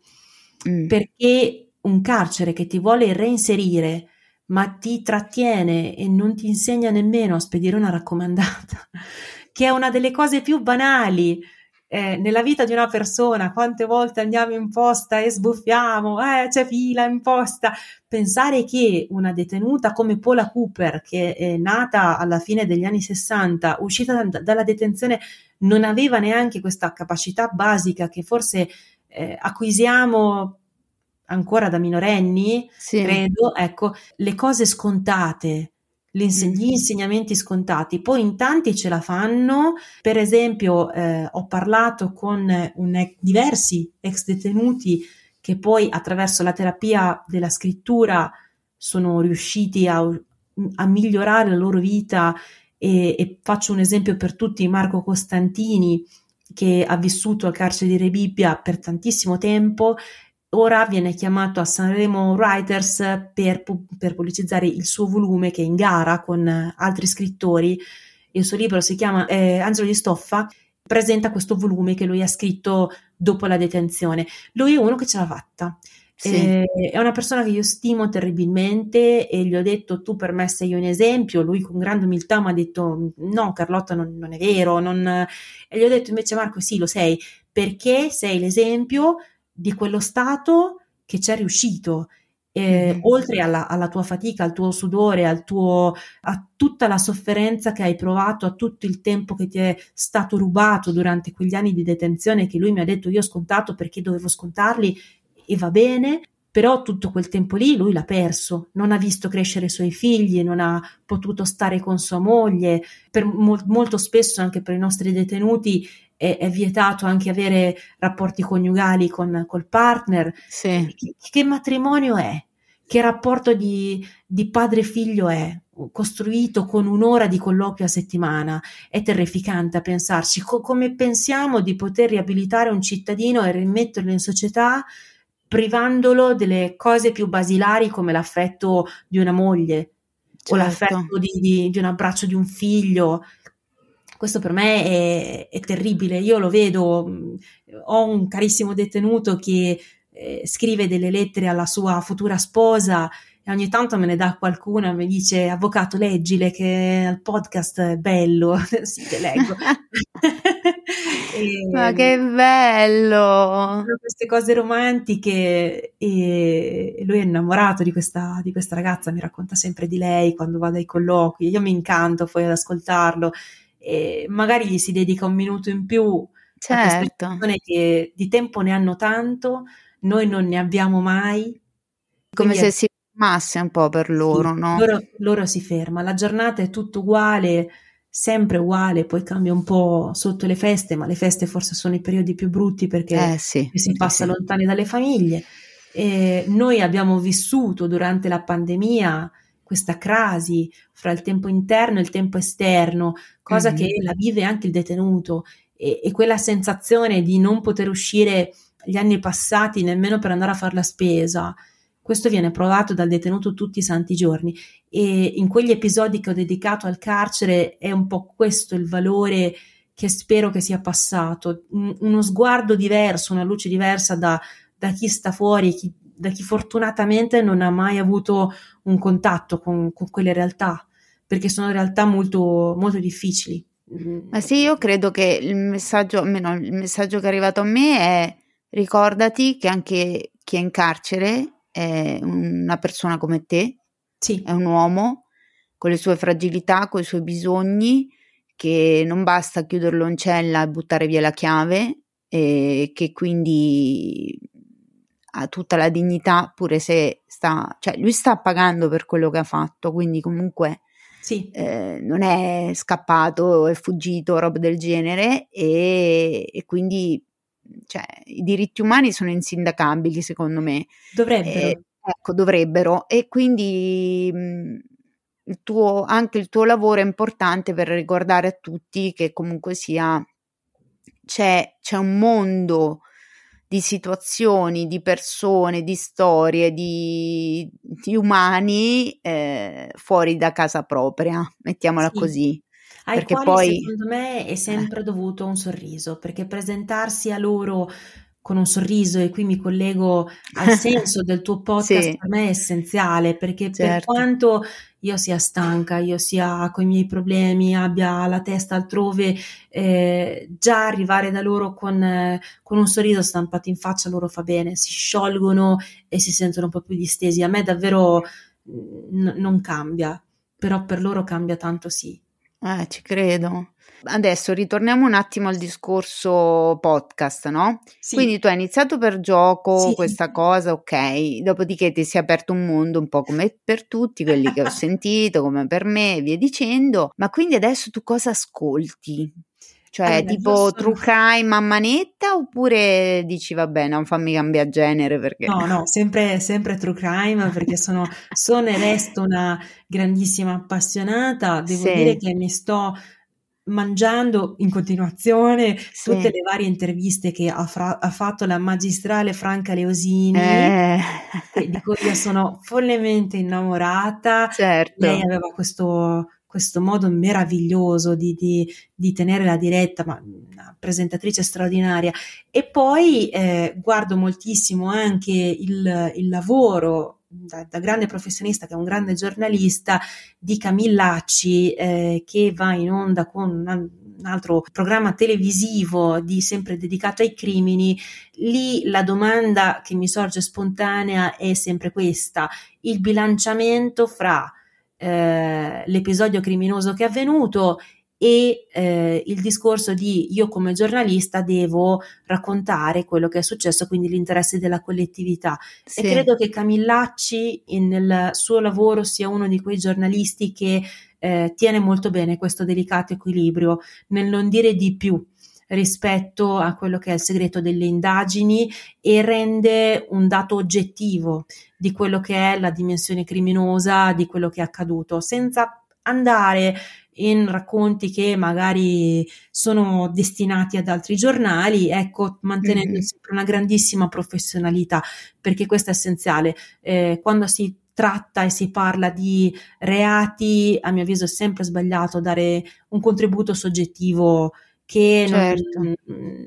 Mm, perché un carcere che ti vuole reinserire ma ti trattiene e non ti insegna nemmeno a spedire una raccomandata, che è una delle cose più banali eh, nella vita di una persona, quante volte andiamo in posta e sbuffiamo, eh, c'è fila in posta. Pensare che una detenuta come Paula Cooper, che è nata alla fine degli anni 60, uscita da, dalla detenzione, non aveva neanche questa capacità basica che forse eh, acquisiamo ancora da minorenni, sì. credo, ecco, le cose scontate, gli mm. insegnamenti scontati. Poi in tanti ce la fanno, per esempio eh, ho parlato con un, diversi ex detenuti che poi attraverso la terapia della scrittura sono riusciti a, a migliorare la loro vita e, e, faccio un esempio per tutti, Marco Costantini che ha vissuto al carcere di Rebibbia per tantissimo tempo ora viene chiamato a Sanremo Writers per, per, pubblicizzare il suo volume che è in gara con altri scrittori. Il suo libro si chiama eh, Angelo di Stoffa, presenta questo volume che lui ha scritto dopo la detenzione. Lui è uno che ce l'ha fatta. Sì. Eh, è una persona che io stimo terribilmente e gli ho detto tu per me sei un esempio, lui con grande umiltà mi ha detto no Carlotta non, non è vero, non... e gli ho detto invece Marco sì lo sei perché sei l'esempio di quello stato che c'è riuscito. Eh, mm-hmm. Oltre alla, alla, tua fatica, al tuo sudore, al tuo, a tutta la sofferenza che hai provato, a tutto il tempo che ti è stato rubato durante quegli anni di detenzione che lui mi ha detto io ho scontato perché dovevo scontarli e va bene, però tutto quel tempo lì lui l'ha perso, non ha visto crescere i suoi figli, non ha potuto stare con sua moglie, per, mo- molto spesso anche per i nostri detenuti è, è, vietato anche avere rapporti coniugali con col partner. Sì. Che, che, matrimonio è? Che rapporto di, di padre-figlio è? costruito con un'ora di colloquio a settimana. È terrificante a pensarci. Co- come pensiamo di poter riabilitare un cittadino e rimetterlo in società privandolo delle cose più basilari come l'affetto di una moglie certo. o l'affetto di, di, di un abbraccio di un figlio? Questo per me è, è terribile, io lo vedo, ho un carissimo detenuto che eh, scrive delle lettere alla sua futura sposa e ogni tanto me ne dà qualcuna, mi dice avvocato leggile che il podcast è bello, sì te leggo. e, Ma che bello! Queste cose romantiche e lui è innamorato di questa, di questa ragazza, mi racconta sempre di lei quando va dai colloqui, io mi incanto poi ad ascoltarlo e magari gli si dedica un minuto in più certo. a persone che di tempo ne hanno tanto, noi non ne abbiamo mai. Come se è... si fermasse un po' per loro, sì, no? Loro, loro si ferma, la giornata è tutto uguale, sempre uguale, poi cambia un po' sotto le feste, ma le feste forse sono i periodi più brutti perché eh, sì, si passa sì. lontani dalle famiglie. E noi abbiamo vissuto durante la pandemia questa crasi fra il tempo interno e il tempo esterno, cosa mm-hmm. che la vive anche il detenuto e, e, quella sensazione di non poter uscire gli anni passati nemmeno per andare a fare la spesa. Questo viene provato dal detenuto tutti i santi giorni e in quegli episodi che ho dedicato al carcere è un po' questo il valore che spero che sia passato, uno sguardo diverso, una luce diversa da, da chi sta fuori, chi, da chi fortunatamente non ha mai avuto un contatto con, con quelle realtà, perché sono realtà molto, molto difficili. Mm. Ma sì, io credo che il messaggio, almeno il messaggio che è arrivato a me è ricordati che anche chi è in carcere è una persona come te, sì. è un uomo con le sue fragilità, con i suoi bisogni, che non basta chiuderlo in cella e buttare via la chiave, e che quindi ha tutta la dignità, pure se sta, cioè lui sta pagando per quello che ha fatto, quindi comunque sì. eh, non è scappato, è fuggito, roba del genere e, e quindi cioè, i diritti umani sono insindacabili secondo me. Dovrebbero. Eh, ecco, dovrebbero e quindi mh, il tuo, anche il tuo lavoro è importante per ricordare a tutti che comunque sia c'è, c'è un mondo di situazioni, di persone, di storie, di, di umani eh, fuori da casa propria, mettiamola sì. così. Ai perché quali, poi secondo me è eh. sempre eh. dovuto un sorriso, perché presentarsi a loro con un sorriso e qui mi collego al senso del tuo podcast sì. per me è essenziale perché certo. per quanto io sia stanca, io sia con i miei problemi, abbia la testa altrove, eh, già arrivare da loro con, eh, con, un sorriso stampato in faccia loro fa bene, si sciolgono e si sentono un po' più distesi. A me davvero n- non cambia, però per loro cambia tanto sì. Eh, ci credo. Adesso ritorniamo un attimo al discorso podcast, no? Sì. Quindi tu hai iniziato per gioco sì. questa cosa, ok, dopodiché ti si è aperto un mondo un po' come per tutti, quelli che ho sentito, come per me, e via dicendo, ma quindi adesso tu cosa ascolti? Cioè, allora, tipo sono... true crime a manetta oppure dici vabbè, non fammi cambiare genere perché... No, no, sempre, sempre true crime perché sono, sono e resto una grandissima appassionata. Devo sì. dire che mi sto mangiando in continuazione sì. tutte le varie interviste che ha, fra- ha, fatto la magistrale Franca Leosini, eh. di cui io sono follemente innamorata. Certo. Lei aveva questo, questo modo meraviglioso di, di, di, tenere la diretta, ma una presentatrice straordinaria. E poi eh, guardo moltissimo anche il, il lavoro da, da, grande professionista che è un grande giornalista di Camillacci eh, che va in onda con un, un altro programma televisivo di, sempre dedicato ai crimini, lì la domanda che mi sorge spontanea è sempre questa, il bilanciamento fra eh, l'episodio criminoso che è avvenuto e eh, il discorso di io come giornalista devo raccontare quello che è successo, quindi l'interesse della collettività. Sì. E credo che Camillacci nel suo lavoro sia uno di quei giornalisti che eh, tiene molto bene questo delicato equilibrio nel non dire di più rispetto a quello che è il segreto delle indagini e rende un dato oggettivo di quello che è la dimensione criminosa di quello che è accaduto, senza andare in racconti che magari sono destinati ad altri giornali, ecco, mantenendo mm-hmm. sempre una grandissima professionalità, perché questo è essenziale. Eh, quando si tratta e si parla di reati, a mio avviso è sempre sbagliato dare un contributo soggettivo che certo. non,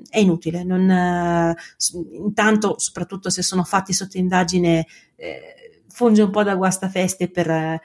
è inutile. Non, intanto, soprattutto se sono fatti sotto indagine, eh, funge un po' da guastafeste per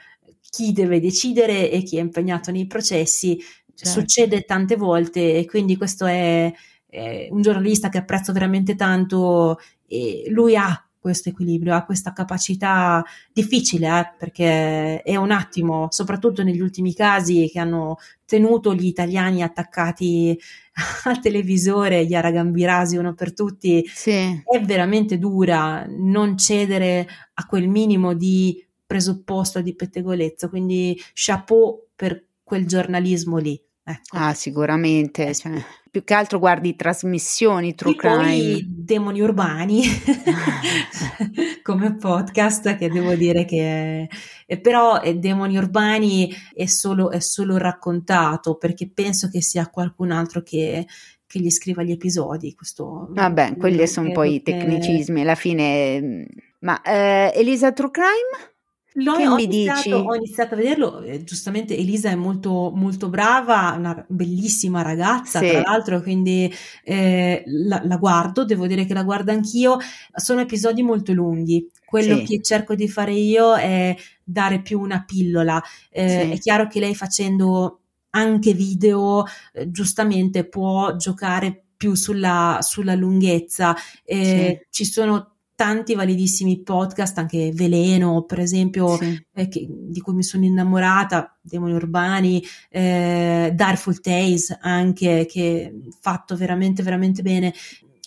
chi deve decidere e chi è impegnato nei processi. Certo. Succede tante volte e quindi questo è, è un giornalista che apprezzo veramente tanto e lui ha questo equilibrio, ha questa capacità difficile, eh, perché è un attimo, soprattutto negli ultimi casi che hanno tenuto gli italiani attaccati al televisore, gli aragambirasi uno per tutti, sì. è veramente dura non cedere a quel minimo di presupposto di pettegolezzo, quindi chapeau per quel giornalismo lì. Ecco. Ah, sicuramente. Eh, cioè, più che altro guardi trasmissioni true crime. Demoni urbani come podcast, che devo dire che è, però è Demoni urbani è solo, è solo raccontato perché penso che sia qualcun altro che, che gli scriva gli episodi. Questo, Vabbè, quelli sono poi i tecnicismi alla fine. Mm, ma eh, Elisa True Crime? L'ho, che ho, iniziato, ho iniziato a vederlo, eh, giustamente Elisa è molto, molto brava, una bellissima ragazza sì. tra l'altro, quindi eh, la, la, guardo, devo dire che la guardo anch'io, sono episodi molto lunghi, quello sì. che cerco di fare io è dare più una pillola, eh, sì. è chiaro che lei facendo anche video eh, giustamente può giocare più sulla, sulla lunghezza, eh, ci sono tanti validissimi podcast, anche Veleno, per esempio, sì. eh, che, di cui mi sono innamorata, Demoni Urbani, eh, Darful Tales, anche, che fatto veramente, veramente bene.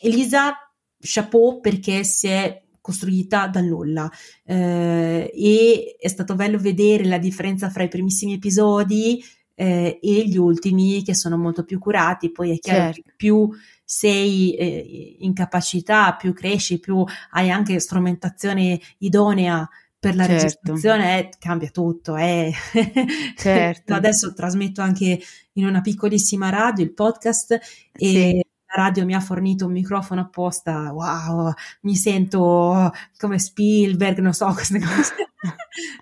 Elisa, chapeau perché si è costruita dal nulla eh, e è stato bello vedere la differenza fra i primissimi episodi eh, e gli ultimi che sono molto più curati, poi è chiaro certo. che più sei eh, in capacità, più cresci, più hai anche strumentazione idonea per la certo. registrazione, eh, cambia tutto. Eh. Certo. Adesso trasmetto anche in una piccolissima radio il podcast e sì. la radio mi ha fornito un microfono apposta. Wow, mi sento come Spielberg, non so queste cose.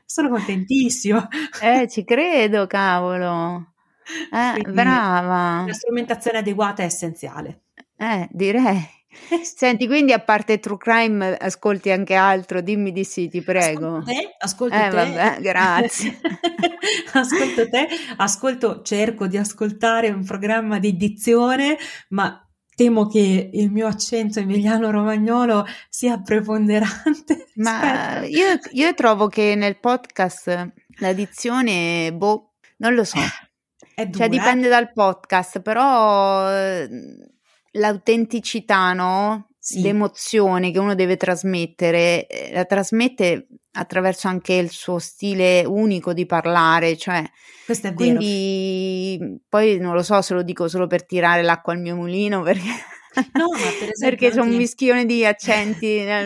Sono contentissimo. Eh, ci credo, cavolo. Eh, brava. La strumentazione adeguata è essenziale. Eh, direi. Senti, quindi a parte True Crime ascolti anche altro? Dimmi di sì, ti prego. Ascolto te, ascolto eh, te. Vabbè, grazie. ascolto te, ascolto, cerco di ascoltare un programma di dizione, ma temo che il mio accento emiliano-romagnolo sia preponderante. Ma io, io, trovo che nel podcast la dizione, boh, non lo so. È dura. Cioè dipende dal podcast, però l'autenticità, no? Sì. L'emozione che uno deve trasmettere, eh, la trasmette attraverso anche il suo stile unico di parlare, cioè questo è vero. Quindi poi non lo so se lo dico solo per tirare l'acqua al mio mulino perché No, per perché c'è un mischione di accenti. è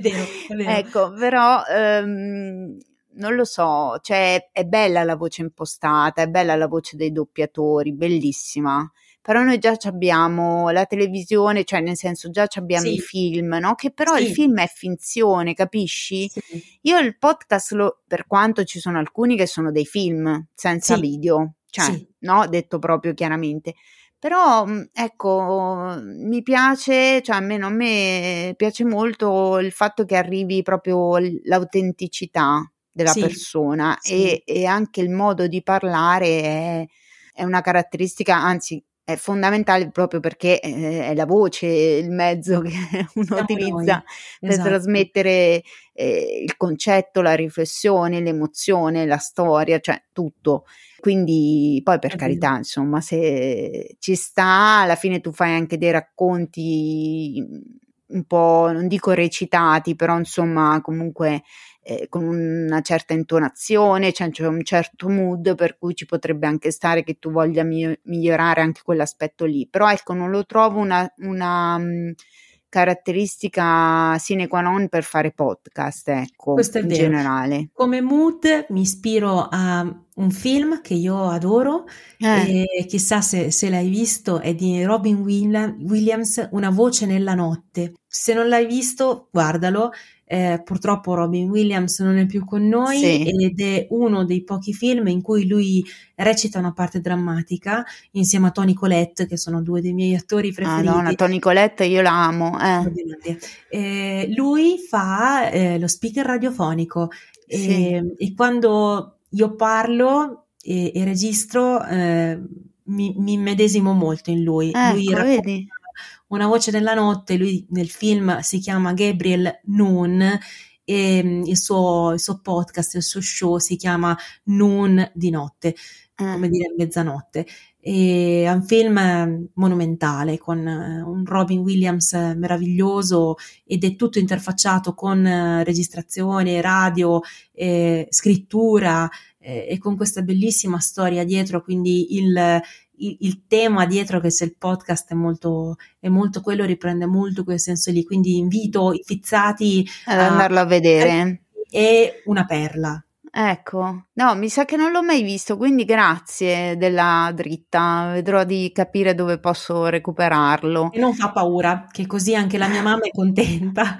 vero, è vero. Ecco, però um, non lo so, cioè è bella la voce impostata, è bella la voce dei doppiatori, bellissima però noi già abbiamo la televisione, cioè nel senso già abbiamo sì. i film, no? Che però sì. il film è finzione, capisci? Sì. Io il podcast, lo, per quanto ci sono alcuni che sono dei film senza video, cioè, no? Detto proprio chiaramente. Però mm, ecco, mi piace, cioè almeno a me piace molto il fatto che arrivi proprio l'autenticità della sì, persona sì. E, e, anche il modo di parlare è, è, una caratteristica, anzi è fondamentale proprio perché eh, è la voce il mezzo che uno Siamo utilizza noi. per esatto. trasmettere eh, il concetto, la riflessione, l'emozione, la storia, cioè tutto. Quindi poi per carità, insomma, se ci sta, alla fine tu fai anche dei racconti un po', non dico recitati, però insomma comunque eh, con una certa intonazione, cioè c'è un certo mood per cui ci potrebbe anche stare che tu voglia mi- migliorare anche quell'aspetto lì, però ecco non lo trovo una, una mh, caratteristica sine qua non per fare podcast, ecco, Questo è in vero. generale. Come mood mi ispiro a un film che io adoro eh. e chissà se, se, l'hai visto, è di Robin Williams, Una voce nella notte. Se non l'hai visto, guardalo, eh, purtroppo Robin Williams non è più con noi sì. ed è uno dei pochi film in cui lui recita una parte drammatica insieme a Tony Colette, che sono due dei miei attori preferiti. Madonna, Tony Colette io la amo. Eh. Eh, lui fa eh, lo speaker radiofonico sì. e, quando io parlo e, e registro eh, mi, mi medesimo molto in lui. Ecco, lui racconta, vedi? Una voce nella notte, lui nel film si chiama Gabriel Noon e mm, il suo, il suo podcast, il suo show si chiama Noon di notte, mm. come dire mezzanotte. È un film monumentale con eh, un Robin Williams meraviglioso ed è tutto interfacciato con eh, registrazione, radio, eh, scrittura eh, e con questa bellissima storia dietro, quindi il, il, il, tema dietro che se il podcast è molto, è molto quello, riprende molto quel senso lì, quindi invito i fizzati ad andarlo a vedere. È una perla. Ecco, no, mi sa che non l'ho mai visto, quindi grazie della dritta, vedrò di capire dove posso recuperarlo. E non fa paura, che così anche la mia mamma è contenta.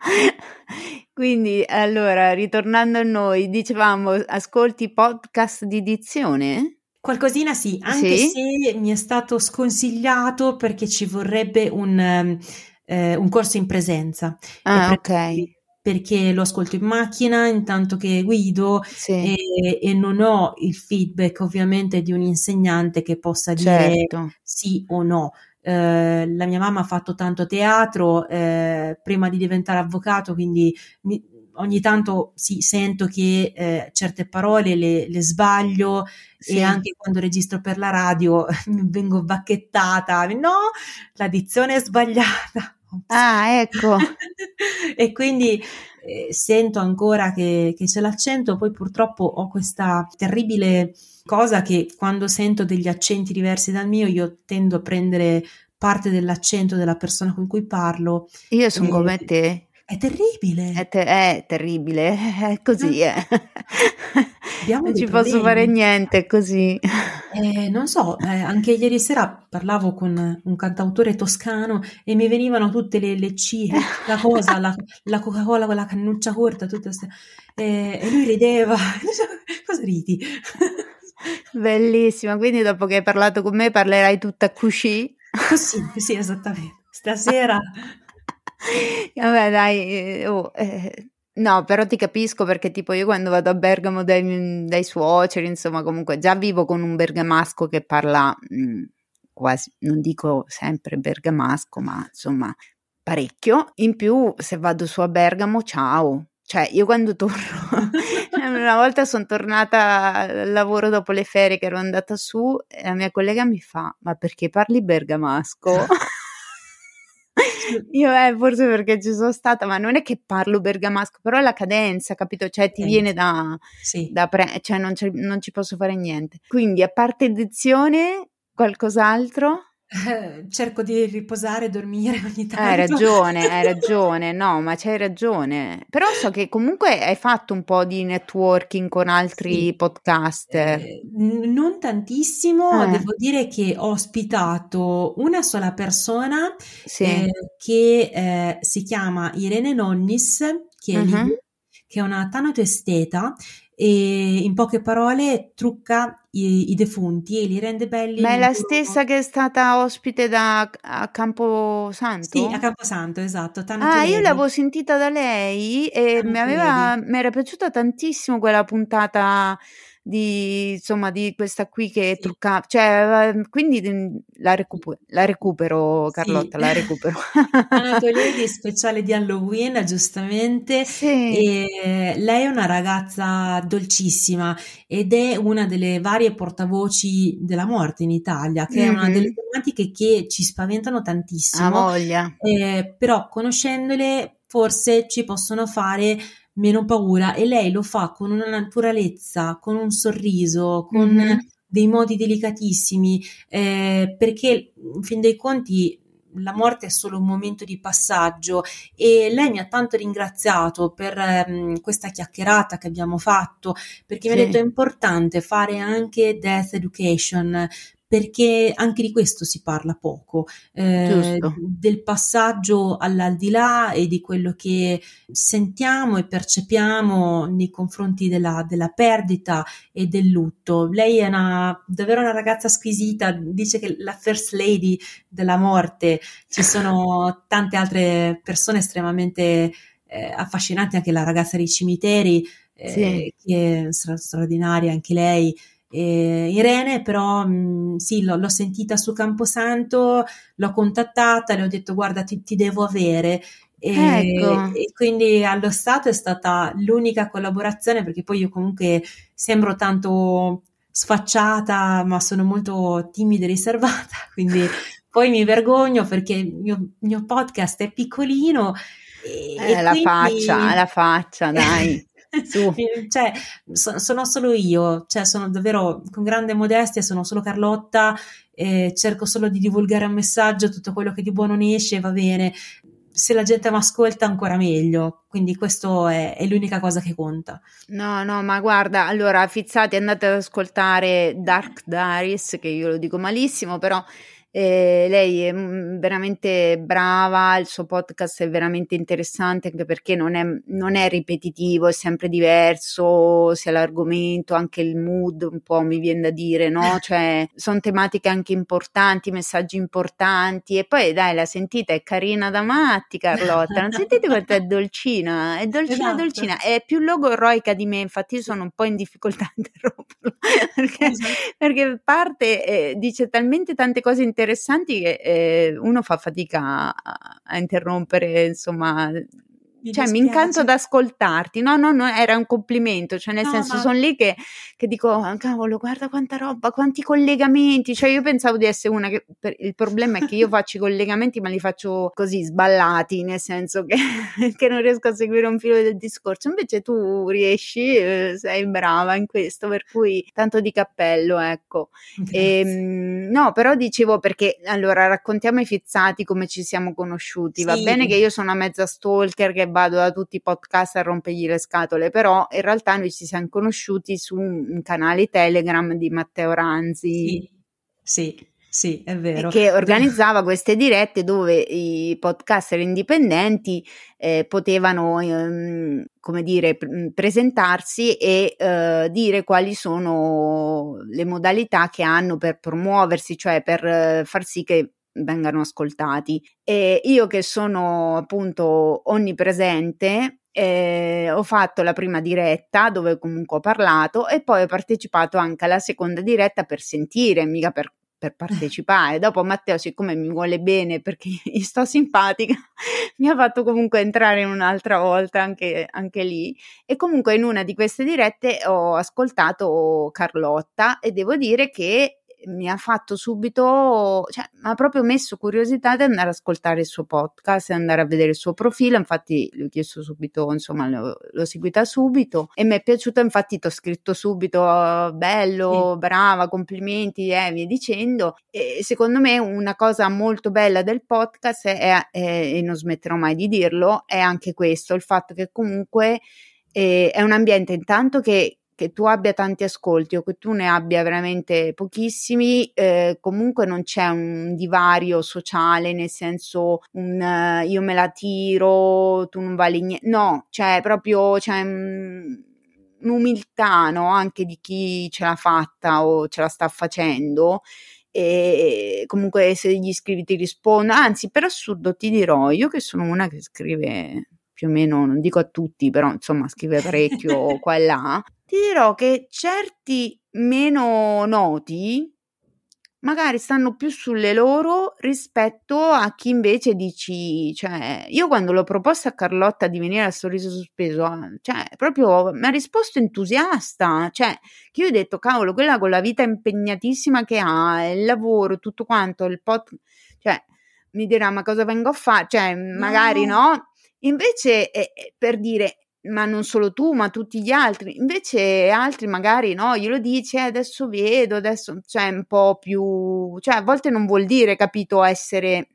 quindi, allora, ritornando a noi, dicevamo, ascolti podcast di dizione? Qualcosina sì, anche sì? se mi è stato sconsigliato perché ci vorrebbe un, ehm, eh, un corso in presenza. Ah, ok. Perché lo ascolto in macchina intanto che guido sì. e, e, non ho il feedback ovviamente di un insegnante che possa dire certo. sì o no. Eh, la mia mamma ha fatto tanto teatro eh, prima di diventare avvocato, quindi mi, ogni tanto sì, sento che eh, certe parole le, le sbaglio sì. e anche quando registro per la radio vengo bacchettata, no, la dizione è sbagliata. Ah, ecco. e quindi eh, sento ancora che, che c'è l'accento, poi purtroppo ho questa terribile cosa che quando sento degli accenti diversi dal mio io tendo a prendere parte dell'accento della persona con cui parlo. Io sono come te. È terribile. È, te- è terribile, è così. È. non ci posso fare niente, è così. Eh, non so, eh, anche ieri sera parlavo con un cantautore toscano e mi venivano tutte le, le C, la cosa, la, la, Coca-Cola con la cannuccia corta, tutte queste, eh, e lui rideva. cosa ridi? Bellissima, quindi dopo che hai parlato con me parlerai tutta cuscì? Così, sì, esattamente. Stasera. Vabbè, dai, oh, eh, no, però ti capisco perché tipo io quando vado a Bergamo dai, dai suoceri, insomma, comunque già vivo con un bergamasco che parla mh, mm, quasi, non dico sempre bergamasco, ma insomma parecchio. In più, se vado su a Bergamo, ciao. Cioè, io quando torno, una volta sono tornata al lavoro dopo le ferie che ero andata su e la mia collega mi fa, ma perché parli bergamasco? Io eh, forse perché ci sono stata, ma non è che parlo bergamasco, però la cadenza, capito? Cioè ti viene da, sì. da pre- cioè non, non, ci posso fare niente. Quindi a parte edizione, qualcos'altro? Eh, cerco di riposare e dormire ogni tanto. Hai ragione, hai ragione, no, ma c'hai ragione. Però so che comunque hai fatto un po' di networking con altri sì. podcaster. Eh, non tantissimo, eh. devo dire che ho ospitato una sola persona sì. eh, che eh, si chiama Irene Nonnis, che è, uh-huh. lì, che è una tanatoesteta e in poche parole trucca i, i, defunti e li rende belli. Ma è la stessa che è stata ospite da, a Camposanto? Sì, a Camposanto, esatto. Tana ah, io l'avevo sentita da lei e mi, aveva, mi era piaciuta tantissimo quella puntata di, insomma, di questa qui che sì. truccava, cioè, ehm, quindi la, recuper- la recupero Carlotta, sì. la recupero. Anatoledi speciale di Halloween, giustamente, sì. lei è una ragazza dolcissima ed è una delle varie portavoci della morte in Italia, che mm-hmm. è una delle tematiche che ci spaventano tantissimo. A voglia. Eh, però conoscendole forse ci possono fare meno paura e lei lo fa con una naturalezza, con un sorriso, con mm-hmm. dei modi delicatissimi, eh, perché in fin dei conti la morte è solo un momento di passaggio e lei mi ha tanto ringraziato per um, questa chiacchierata che abbiamo fatto perché sì. mi ha detto è importante fare anche death education perché anche di questo si parla poco, eh, del passaggio all'aldilà e di quello che sentiamo e percepiamo nei confronti della, della perdita e del lutto. Lei è una, davvero una ragazza squisita, dice che la first lady della morte, ci sono tante altre persone estremamente eh, affascinanti, anche la ragazza dei cimiteri, eh, sì. che è straordinaria anche lei. Eh, Irene però mh, sì, l'ho, l'ho, sentita su Camposanto, l'ho contattata, le ho detto guarda ti, ti devo avere e, ecco. e, quindi allo stato è stata l'unica collaborazione perché poi io comunque sembro tanto sfacciata ma sono molto timida e riservata quindi poi mi vergogno perché il mio, mio podcast è piccolino e, eh, e la quindi... faccia, la faccia dai Su. cioè, so, sono solo io, cioè, sono davvero con grande modestia, sono solo Carlotta, eh, cerco solo di divulgare un messaggio, tutto quello che di buono ne esce va bene. Se la gente mi ascolta ancora meglio, quindi questo è, è, l'unica cosa che conta. No, no, ma guarda, allora Fizzati andate ad ascoltare Dark Daris, che io lo dico malissimo, però eh, lei è mm, veramente brava, il suo podcast è veramente interessante anche perché non è, non è ripetitivo, è sempre diverso, sia l'argomento, anche il mood un po' mi viene da dire, no? Cioè sono tematiche anche importanti, messaggi importanti e poi dai, la sentita, è carina da matti Carlotta, non sentite quanto è dolcina, è dolcina esatto. dolcina, è più logoroica di me, infatti io sono un po' in difficoltà a interromperlo perché, esatto. perché parte, eh, dice talmente tante cose interessanti interessanti che eh, uno fa fatica a, a interrompere, insomma, mi cioè, mi incanto ad ascoltarti. No, no, no, era un complimento. Cioè, nel no, senso, ma... sono lì che, che, dico, ah, cavolo, guarda quanta roba, quanti collegamenti. Cioè, io pensavo di essere una che. Per, il problema è che io faccio i collegamenti, ma li faccio così sballati, nel senso che, che non riesco a seguire un filo del discorso. Invece tu riesci, eh, sei brava in questo, per cui tanto di cappello, ecco. E, ehm, no, però dicevo perché allora raccontiamo ai fizzati come ci siamo conosciuti. Sì. Va bene che io sono una mezza stalker che vado da tutti i podcast a rompergli le scatole, però in realtà noi ci siamo conosciuti su un, canale Telegram di Matteo Ranzi. Sì, sì. Sì, è vero. Che organizzava queste dirette dove i podcaster indipendenti eh, potevano, ehm, come dire, pr- presentarsi e eh, dire quali sono le modalità che hanno per promuoversi, cioè per eh, far sì che vengano ascoltati. E io che sono appunto onnipresente, eh, ho fatto la prima diretta dove comunque ho parlato e poi ho partecipato anche alla seconda diretta per sentire, mica per per partecipare. Dopo Matteo, siccome mi vuole bene perché gli sto simpatica, mi ha fatto comunque entrare un'altra volta anche, anche lì. E comunque in una di queste dirette ho ascoltato Carlotta e devo dire che mi ha fatto subito, cioè mi ha proprio messo curiosità di andare ad ascoltare il suo podcast e andare a vedere il suo profilo. Infatti, gli ho chiesto subito, insomma, l'ho, l'ho seguita subito e mi è piaciuto. Infatti, ti ho scritto subito: oh, bello, sì. brava, complimenti e eh, via dicendo. E secondo me, una cosa molto bella del podcast è, è, e non smetterò mai di dirlo, è anche questo: il fatto che comunque eh, è un ambiente intanto che che tu abbia tanti ascolti o che tu ne abbia veramente pochissimi, eh, comunque non c'è un divario sociale, nel senso un uh, io me la tiro, tu non vali niente, no, c'è proprio c'è un, un'umiltà no? anche di chi ce l'ha fatta o ce la sta facendo e comunque se gli scrivi ti rispondo, anzi per assurdo ti dirò, io che sono una che scrive più o meno, non dico a tutti, però insomma scrive parecchio qua e là, ti dirò che certi meno noti magari stanno più sulle loro rispetto a chi invece dici, cioè, io quando l'ho proposto a Carlotta di venire al sorriso sospeso, cioè, proprio mi ha risposto entusiasta, cioè, che io ho detto, cavolo, quella con la vita impegnatissima che ha, il lavoro, tutto quanto, il pot, cioè, mi dirà, ma cosa vengo a fare? Cioè, magari no. no? Invece, eh, per dire, ma non solo tu, ma tutti gli altri. Invece altri magari no, glielo dici, eh, adesso vedo, adesso c'è un po' più, cioè a volte non vuol dire, capito, essere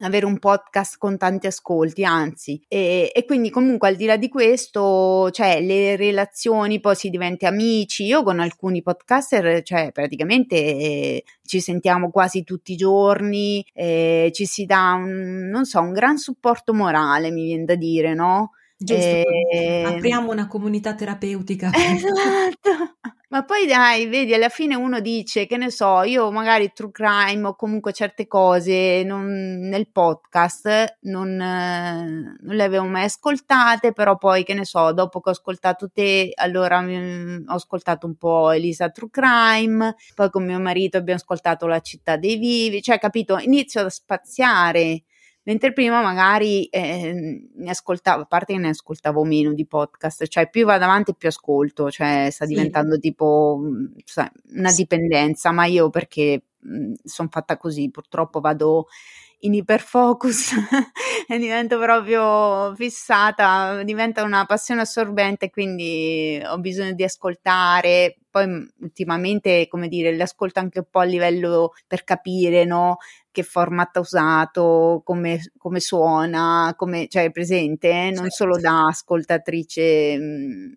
avere un podcast con tanti ascolti, anzi, e, e, quindi comunque al di là di questo, cioè le relazioni, poi si diventa amici. Io con alcuni podcaster, cioè praticamente eh, ci sentiamo quasi tutti i giorni, eh, ci si dà un, non so, un gran supporto morale, mi viene da dire, no? Giusto, e... apriamo una comunità terapeutica. Esatto. Ma poi dai, vedi, alla fine uno dice, che ne so, io magari true crime o comunque certe cose non, nel podcast non, non, le avevo mai ascoltate, però poi, che ne so, dopo che ho ascoltato te, allora mh, ho ascoltato un po' Elisa True Crime, poi con mio marito abbiamo ascoltato La città dei vivi, cioè, capito, inizio a spaziare mentre prima magari eh, ne ascoltavo, a parte che ne ascoltavo meno di podcast, cioè più vado avanti più ascolto, cioè sta sì. diventando tipo cioè, una dipendenza, ma io perché sono fatta così, purtroppo vado in iperfocus e divento proprio fissata, diventa una passione assorbente, quindi ho bisogno di ascoltare. Poi ultimamente, come dire, l'ascolto anche un po' a livello per capire, no? Che format ha usato, come, come suona, come, cioè è presente, non certo. solo da ascoltatrice mh,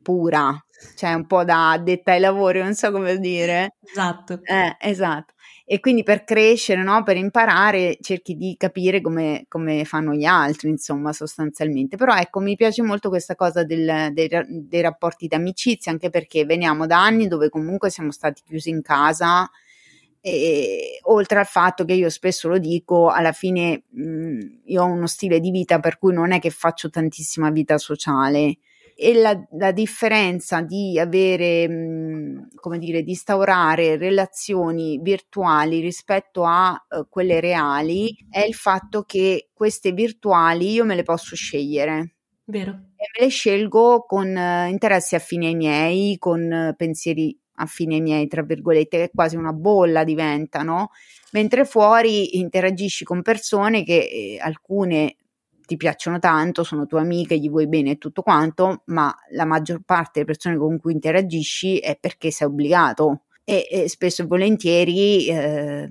pura, cioè un po' da addetta ai lavori, non so come dire. Esatto. Eh, esatto e quindi per crescere, no? per imparare, cerchi di capire come, come, fanno gli altri, insomma, sostanzialmente. Però ecco, mi piace molto questa cosa del, dei, dei rapporti d'amicizia, anche perché veniamo da anni dove comunque siamo stati chiusi in casa. E, oltre al fatto che io spesso lo dico, alla fine mh, io ho uno stile di vita per cui non è che faccio tantissima vita sociale e la, la differenza di avere, mh, come dire, di instaurare relazioni virtuali rispetto a uh, quelle reali è il fatto che queste virtuali io me le posso scegliere. Vero. E me le scelgo con uh, interessi affini ai miei, con uh, pensieri affini ai miei, tra virgolette, che quasi una bolla diventano, mentre fuori interagisci con persone che eh, alcune ti piacciono tanto, sono tue amiche, gli vuoi bene e tutto quanto, ma la maggior parte delle persone con cui interagisci è perché sei obbligato. E, e spesso e volentieri eh,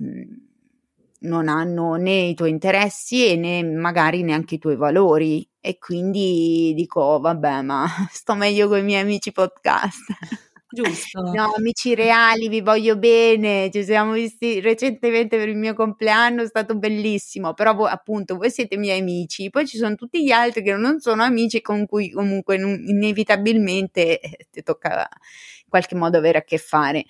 non hanno né i tuoi interessi né magari neanche i tuoi valori. E quindi dico vabbè ma sto meglio con i miei amici podcast. Giusto. No, amici reali, vi voglio bene. Ci siamo visti recentemente per il mio compleanno, è stato bellissimo. Però voi, appunto, voi siete miei amici. Poi ci sono tutti gli altri che non sono amici con cui comunque inevitabilmente eh, ti tocca in qualche modo avere a che fare.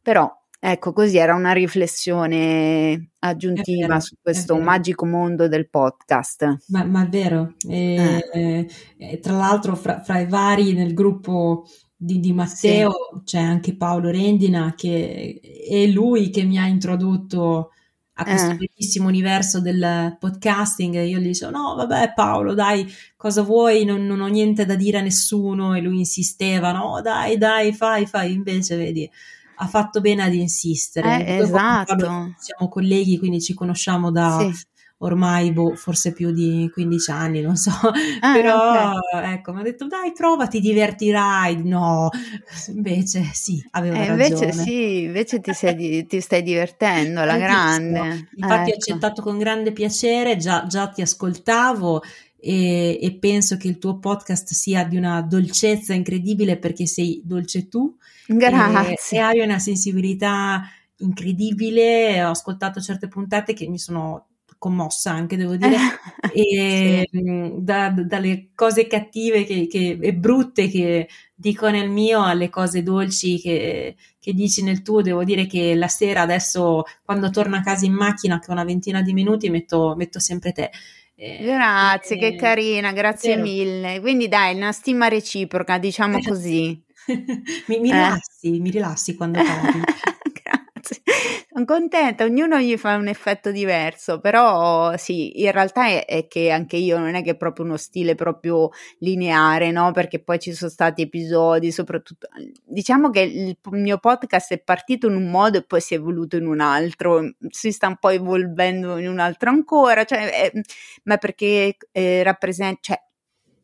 Però Ecco, così era una riflessione aggiuntiva vero, su questo magico mondo del podcast. Ma, ma è vero, e, eh. e, tra l'altro fra, fra, i vari nel gruppo di, di Matteo sì. c'è anche Paolo Rendina che è lui che mi ha introdotto a questo eh. bellissimo universo del podcasting. Io gli dicevo: No, vabbè, Paolo, dai, cosa vuoi? Non, non, ho niente da dire a nessuno. E lui insisteva: No, dai, dai, fai, fai. Invece, vedi, ha fatto bene ad insistere. Eh, esatto. siamo colleghi, quindi ci conosciamo da sì. Ormai boh, forse più di 15 anni, non so. Ah, Però okay. ecco, mi ha detto dai, prova, ti divertirai. No, invece sì, aveva eh, ragione. Invece sì, invece ti, sei, ti stai divertendo, la grande. Infatti ecco. ho accettato con grande piacere, già, già ti ascoltavo. E, e, penso che il tuo podcast sia di una dolcezza incredibile perché sei dolce tu Grazie. E, e hai una sensibilità incredibile. Ho ascoltato certe puntate che mi sono commossa anche, devo dire, e, sì. Mm, da, dalle cose cattive che, che, e brutte che dico nel mio alle cose dolci che, che, dici nel tuo, devo dire che la sera adesso quando torno a casa in macchina che ho una ventina di minuti metto, metto sempre te. Grazie, e, che carina, grazie mille. Quindi dai, una stima reciproca, diciamo così. mi, mi, eh. rilassi, mi rilassi quando parli. Sono contenta, ognuno gli fa un effetto diverso, però sì, in realtà è, è, che anche io non è che è proprio uno stile proprio lineare, no? Perché poi ci sono stati episodi, soprattutto, diciamo che il mio podcast è partito in un modo e poi si è evoluto in un altro, si sta un po' evolvendo in un altro ancora, cioè, è, ma perché eh, rappresenta, cioè,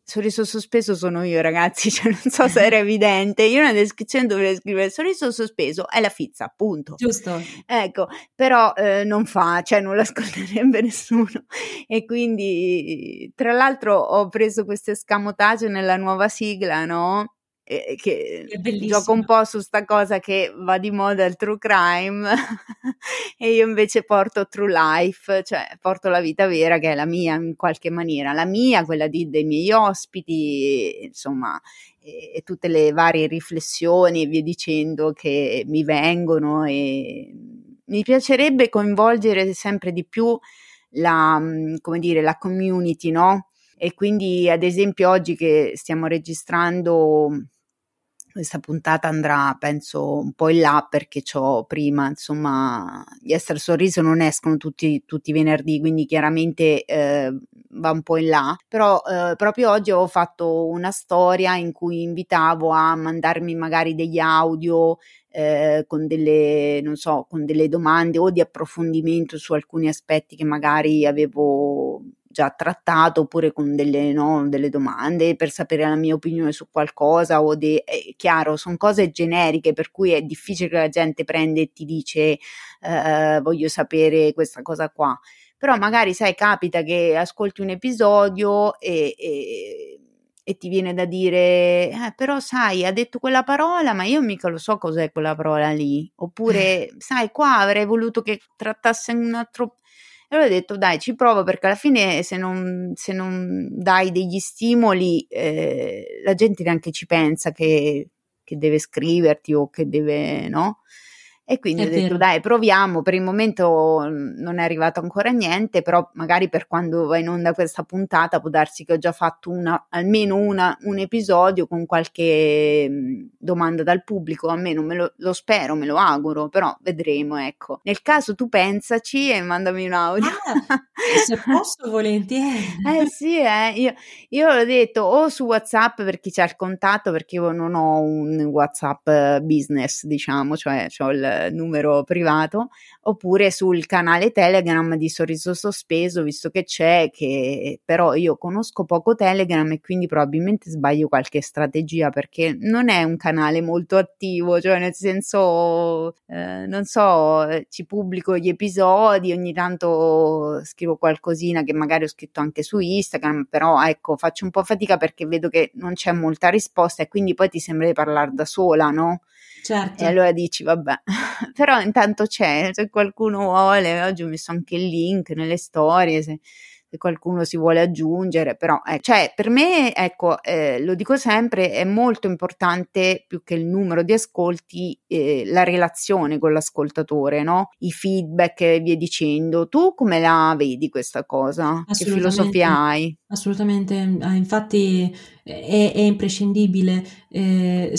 sorriso sospeso sono io, ragazzi, cioè non so se era evidente. Io nella descrizione dovrei scrivere sorriso sospeso è la fizza, punto. Giusto. Ecco, però eh, non fa, cioè non l'ascolterebbe nessuno. E quindi, tra l'altro, ho preso questo escamotage nella nuova sigla, no? Eh, che gioco un po' su sta cosa che va di moda il true crime e io invece porto true life, cioè porto la vita vera che è la mia in qualche maniera, la mia, quella di, dei miei ospiti, insomma, e, e tutte le varie riflessioni e via dicendo che mi vengono e mi piacerebbe coinvolgere sempre di più la, come dire, la community, no? E quindi, ad esempio, oggi che stiamo registrando questa puntata andrà, penso, un po' in là perché ho prima, insomma, gli Esther Sorriso non escono tutti, i venerdì, quindi chiaramente eh, va un po' in là. Però eh, proprio oggi ho fatto una storia in cui invitavo a mandarmi magari degli audio eh, con delle, non so, con delle domande o di approfondimento su alcuni aspetti che magari avevo già trattato oppure con delle, no, delle domande per sapere la mia opinione su qualcosa o de, è chiaro, sono cose generiche per cui è difficile che la gente prenda e ti dice eh, voglio sapere questa cosa qua. Però magari sai, capita che ascolti un episodio e, e e ti viene da dire, eh, però sai, ha detto quella parola, ma io mica lo so cos'è quella parola lì. Oppure, sai, qua avrei voluto che trattasse un altro e allora ho detto, dai, ci provo perché alla fine se non, se non dai degli stimoli, eh, la gente neanche ci pensa che, che deve scriverti o che deve, no? E quindi è ho detto, dai, proviamo. Per il momento non è arrivato ancora niente, però magari per quando va in onda questa puntata può darsi che ho già fatto una, almeno una, un episodio con qualche domanda dal pubblico. Almeno me lo, lo, spero, me lo auguro, però vedremo. Ecco, nel caso tu pensaci e mandami un audio. Ah, se posso, volentieri. eh sì, eh, io, io l'ho detto o su WhatsApp per chi c'ha il contatto, perché io non ho un WhatsApp business, diciamo, cioè ho il numero privato, oppure sul canale Telegram di Sorriso Sospeso, visto che c'è, che però io conosco poco Telegram e quindi probabilmente sbaglio qualche strategia perché non è un canale molto attivo, cioè nel senso, eh, non so, ci pubblico gli episodi, ogni tanto scrivo qualcosina che magari ho scritto anche su Instagram, però ecco, faccio un po' fatica perché vedo che non c'è molta risposta e quindi poi ti sembra di parlare da sola, no? Certo. E allora dici, vabbè, però intanto c'è, se qualcuno vuole, oggi ho messo anche il link nelle storie, se, se qualcuno si vuole aggiungere, però eh, cioè, per me, ecco, eh, lo dico sempre, è molto importante più che il numero di ascolti, eh, la relazione con l'ascoltatore, no? I feedback e via dicendo. Tu come la vedi questa cosa? Che filosofia hai? Assolutamente, ah, infatti è, è imprescindibile. Eh,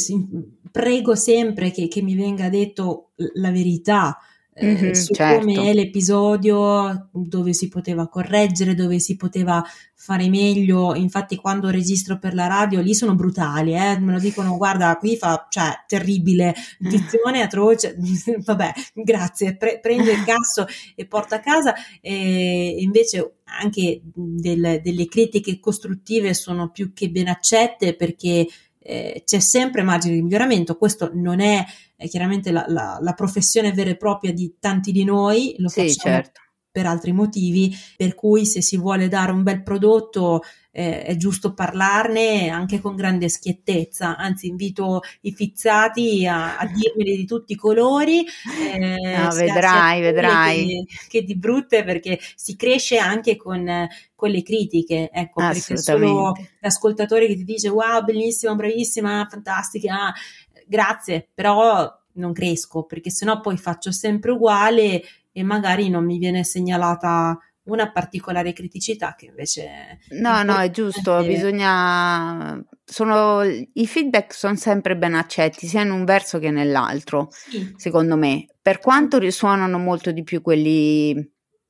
prego sempre che, che mi venga detto la verità mm-hmm, su certo. come è l'episodio, dove si poteva correggere, dove si poteva fare meglio. Infatti, quando registro per la radio, lì sono brutali, eh? me lo dicono, guarda, qui fa, cioè, terribile, dizione atroce. Vabbè, grazie, pre- prendo il casso e porto a casa. E invece anche del, delle critiche costruttive sono più che ben accette perché eh, c'è sempre margine di miglioramento. Questo non è è chiaramente la, la, la, professione vera e propria di tanti di noi, lo sì, facciamo certo. per altri motivi, per cui se si vuole dare un bel prodotto eh, è giusto parlarne anche con grande schiettezza, anzi invito i fizzati a, a dirmeli di tutti i colori. Eh, no, vedrai, vedrai. Che, che, di brutte perché si cresce anche con, con le critiche, ecco, perché solo l'ascoltatore che ti dice wow, bellissima, bravissima, fantastica, grazie, però non cresco perché sennò poi faccio sempre uguale e magari non mi viene segnalata una particolare criticità che invece no no è giusto bisogna sono i feedback sono sempre ben accetti sia in un verso che nell'altro sì. secondo me per quanto risuonano molto di più quelli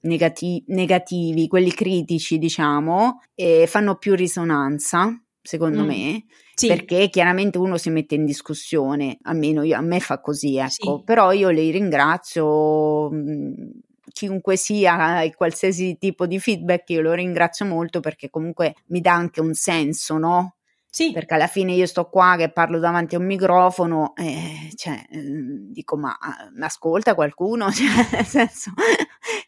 negati- negativi quelli critici diciamo e fanno più risonanza secondo mm. me sì. perché chiaramente uno si mette in discussione, almeno io, a me fa così, ecco, sì. però io li ringrazio. Chiunque sia e qualsiasi tipo di feedback, io lo ringrazio molto perché comunque mi dà anche un senso, no? Sì. Perché alla fine io sto qua che parlo davanti a un microfono e eh, cioè, ehm, dico ma mi ascolta qualcuno? Cioè, nel senso,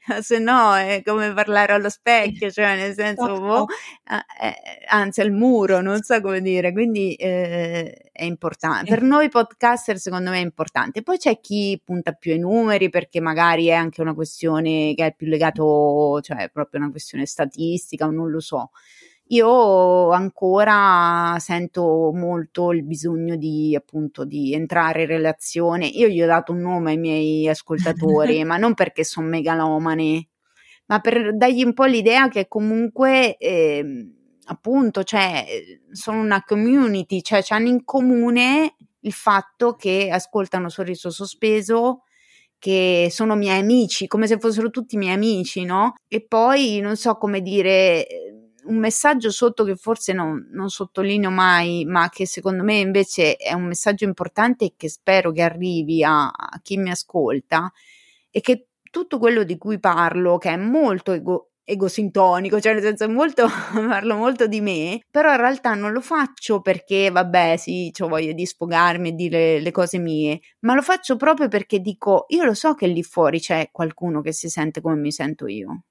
se no è come parlare allo specchio, cioè nel senso, boh, eh, anzi al muro, non so come dire, quindi eh, è importante. Per noi podcaster secondo me è importante. Poi c'è chi punta più ai numeri perché magari è anche una questione che è più legato, cioè proprio una questione statistica o non lo so. Io ancora sento molto il bisogno di appunto di entrare in relazione. Io gli ho dato un nome ai miei ascoltatori, ma non perché sono megalomani, ma per dargli un po' l'idea che comunque eh, appunto, cioè, sono una community, cioè hanno in comune il fatto che ascoltano Sorriso Sospeso che sono miei amici, come se fossero tutti miei amici, no? E poi non so come dire, un messaggio sotto che forse non, non, sottolineo mai, ma che secondo me invece è un messaggio importante e che spero che arrivi a, a chi mi ascolta, è che tutto quello di cui parlo, che è molto ego, egosintonico, cioè nel senso molto, parlo molto di me, però in realtà non lo faccio perché, vabbè, sì, ho voglia di sfogarmi e dire le cose mie, ma lo faccio proprio perché dico, io lo so che lì fuori c'è qualcuno che si sente come mi sento io.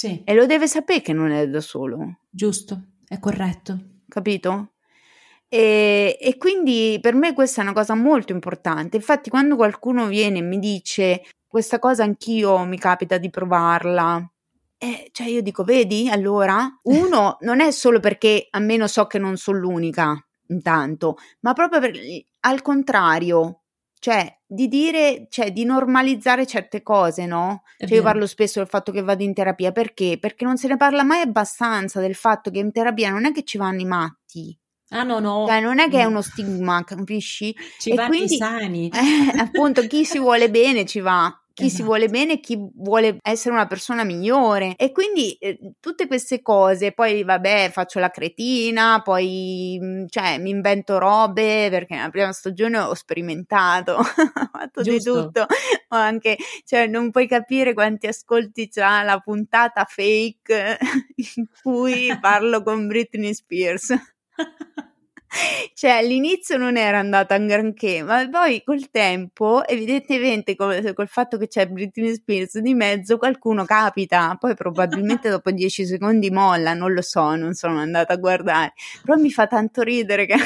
Sì. E lo deve sapere che non è da solo. Giusto, è corretto. Capito? E, e, quindi per me questa è una cosa molto importante. Infatti, quando qualcuno viene e mi dice questa cosa anch'io mi capita di provarla. Eh, cioè io dico, vedi, allora, uno non è solo perché almeno so che non sono l'unica, intanto, ma proprio per, al contrario, cioè, di dire, cioè, di normalizzare certe cose, no? Cioè, io parlo spesso del fatto che vado in terapia, perché? Perché non se ne parla mai abbastanza del fatto che in terapia non è che ci vanno i matti. Ah no, no. Cioè, non è che è uno stigma, capisci? Ci e vanno quindi, i sani. Eh, appunto, chi si vuole bene ci va chi esatto. si vuole bene e chi vuole essere una persona migliore. E quindi eh, tutte queste cose, poi vabbè, faccio la cretina, poi mm, cioè, mi invento robe perché nella prima stagione ho sperimentato, ho fatto Giusto. di tutto. Ho anche, cioè, non puoi capire quanti ascolti c'ha la puntata fake in cui parlo con Britney Spears cioè all'inizio non era andata un granché, ma poi col tempo, evidentemente col, col fatto che c'è Britney Spears di mezzo, qualcuno capita, poi probabilmente dopo dieci secondi molla, non lo so, non sono andata a guardare, però mi fa tanto ridere che,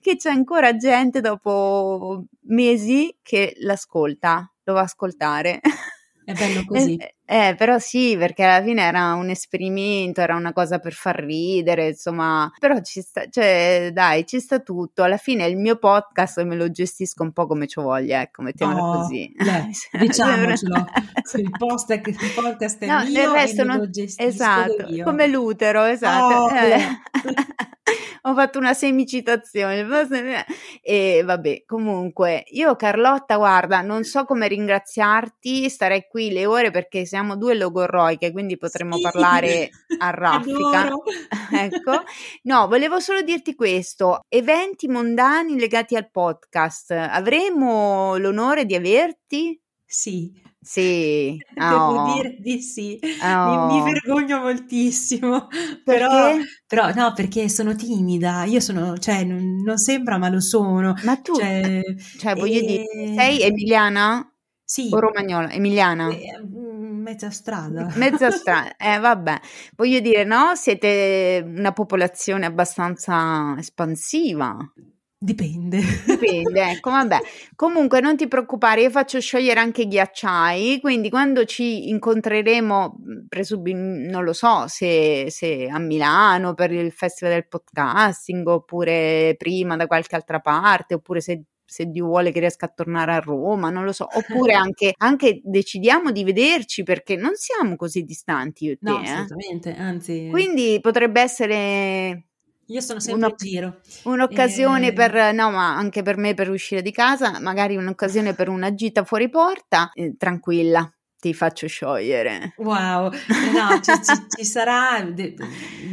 che c'è ancora gente dopo mesi che l'ascolta, lo va a ascoltare. È bello così. Eh, eh, però sì, perché alla fine era un esperimento, era una cosa per far ridere, insomma, però ci sta, cioè, dai, ci sta tutto. Alla fine il mio podcast me lo gestisco un po' come ci voglia, ecco, mettiamola Oh, così. beh, diciamocelo. Il post è- il podcast è No, mio resto e non... lo gestisco Esatto, come l'utero, esatto. Oh, Eh. Ho fatto una semicitazione. E vabbè, comunque, io Carlotta, guarda, non so come ringraziarti, starei qui le ore perché siamo due logorroiche, quindi potremmo Sì, parlare a raffica. Ecco, no, volevo solo dirti questo: eventi mondani legati al podcast. Avremo l'onore di averti? Sì, Sì, devo oh. dire di sì. Mi, Oh. mi vergogno moltissimo, però, però no, perché sono timida. Io sono, cioè, non, non sembra, ma lo sono. Ma tu, Cioè, cioè, voglio dire, eh, sei emiliana Sì, o romagnola? Emiliana? eh, mm, mezza strada. Mezza strana, eh vabbè, voglio dire, no? Siete una popolazione abbastanza espansiva. Dipende. Dipende, ecco, vabbè. Comunque non ti preoccupare, io faccio sciogliere anche i ghiacciai, quindi quando ci incontreremo, mh, presumi- non lo so, se, se a Milano per il Festival del Podcasting, oppure prima da qualche altra parte, oppure se, se Dio vuole che riesca a tornare a Roma, non lo so, oppure anche, anche decidiamo di vederci perché non siamo così distanti io e te, No, eh. assolutamente, anzi, Quindi potrebbe essere io sono sempre una- in giro. Un'occasione Eh, per, no, ma anche per me per uscire di casa, magari un'occasione per una gita fuori porta. Eh, tranquilla, ti faccio sciogliere. Wow, no, ci, ci- ci sarà,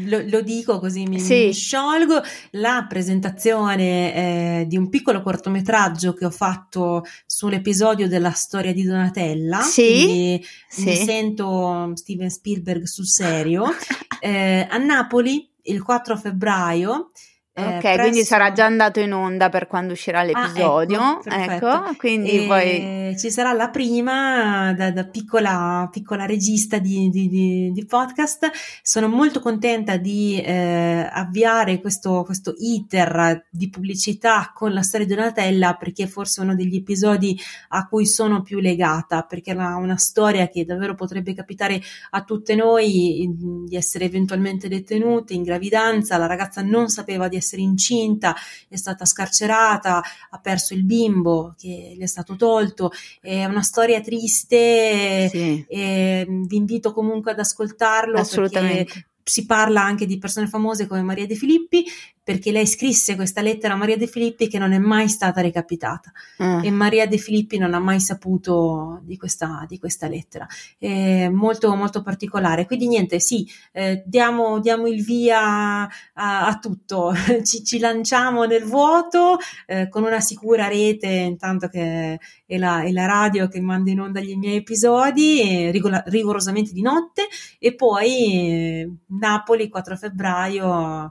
lo, lo dico così mi, Sì. mi sciolgo, la presentazione eh, di un piccolo cortometraggio che ho fatto sull'episodio della storia di Donatella, Sì, sì. mi sento Steven Spielberg sul serio, eh, a Napoli il 4 febbraio. Eh, Ok, presso- quindi sarà già andato in onda per quando uscirà Ah, l'episodio. ecco, perfetto. ecco, quindi poi ci sarà la prima da, da piccola, piccola regista di, di- di- di podcast. Sono molto contenta di eh, avviare questo, questo iter di pubblicità con la storia di Donatella perché è forse uno degli episodi a cui sono più legata perché è una, storia che davvero potrebbe capitare a tutte noi di essere eventualmente detenute in gravidanza. La ragazza non sapeva di essere incinta, è stata scarcerata, ha perso il bimbo che gli è stato tolto. È una storia triste. sì, E vi invito comunque ad ascoltarlo perché assolutamente. si parla anche di persone famose come Maria De Filippi, perché lei scrisse questa lettera a Maria De Filippi che non è mai stata recapitata Eh, e Maria De Filippi non ha mai saputo di questa, di questa lettera. È molto, molto particolare. Quindi niente, sì, eh, diamo, diamo il via a, a tutto, ci, ci lanciamo nel vuoto eh, con una sicura rete intanto che è la, è la radio che manda in onda gli miei episodi, eh, rigola- rigorosamente di notte, e poi eh, Napoli 4 febbraio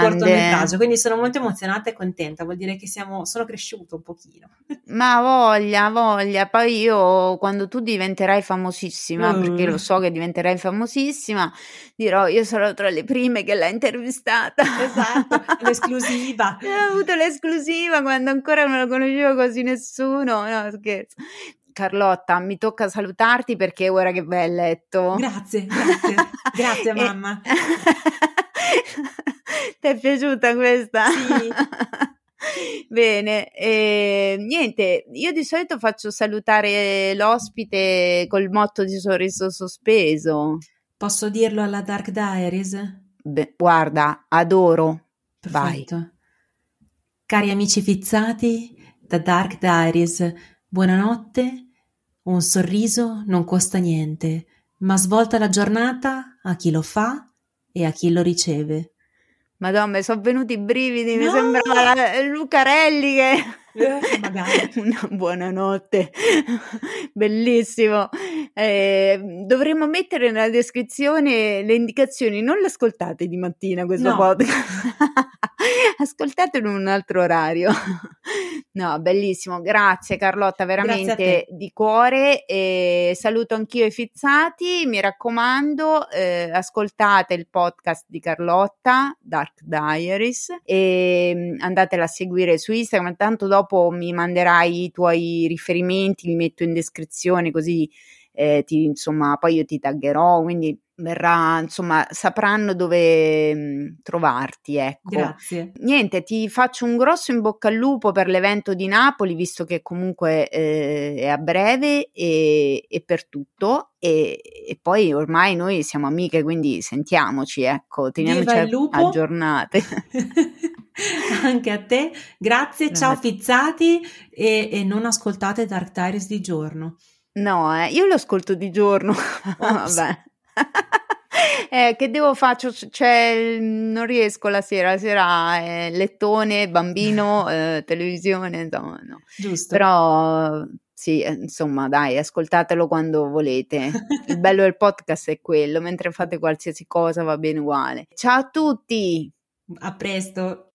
col grande. Cortometraggio. Quindi sono molto emozionata e contenta, vuol dire che siamo, sono cresciuto un pochino. Ma voglia, voglia. Poi io, quando tu diventerai famosissima, Mm. perché lo so che diventerai famosissima, dirò io sarò tra le prime che l'ha intervistata. Esatto, l'esclusiva. Ho avuto l'esclusiva quando ancora non lo conoscevo quasi nessuno. No, scherzo. Carlotta, mi tocca salutarti perché ora che vai a letto. Grazie, grazie, grazie mamma. Ti è piaciuta questa? Sì. Bene, eh, niente, io di solito faccio salutare l'ospite col motto di sorriso sospeso. Posso dirlo alla Dark Diaries? Beh, guarda, adoro. Vai. Perfetto. Cari amici fizzati da Dark Diaries, buonanotte. Un sorriso non costa niente, ma svolta la giornata a chi lo fa e a chi lo riceve. Madonna, mi sono venuti i brividi, mi No! sembrava la- Lucarelli che... Eh, magari. Una buonanotte, bellissimo. Eh, dovremmo mettere nella descrizione le indicazioni, non l'ascoltate di mattina questo No. podcast, ascoltatelo in un altro orario. No, bellissimo, grazie Carlotta, veramente te. di cuore. E saluto anch'io i fizzati, mi raccomando, eh, ascoltate il podcast di Carlotta, Dark Diaries, e mm, andatela a seguire su Instagram, tanto dopo mi manderai i tuoi riferimenti, li metto in descrizione così eh, ti, insomma, poi io ti taggerò, quindi verrà, insomma, sapranno dove mh, mm, trovarti, ecco. Grazie. Niente, ti faccio un grosso in bocca al lupo per l'evento di Napoli, visto che comunque eh, è a breve e, e per tutto. E, e, poi ormai noi siamo amiche, quindi sentiamoci, ecco, teniamoci aggiornate. Anche a te, grazie, ciao Fizzati e, e non ascoltate Dark Tires di giorno. No, eh, io lo ascolto di giorno. Vabbè. eh, che devo fare? Cioè, non riesco la sera, la sera è lettone, bambino, eh, televisione, insomma, no. Giusto. Però sì, eh, insomma, dai, ascoltatelo quando volete. Il bello del podcast è quello, mentre fate qualsiasi cosa va bene uguale. Ciao a tutti! A presto!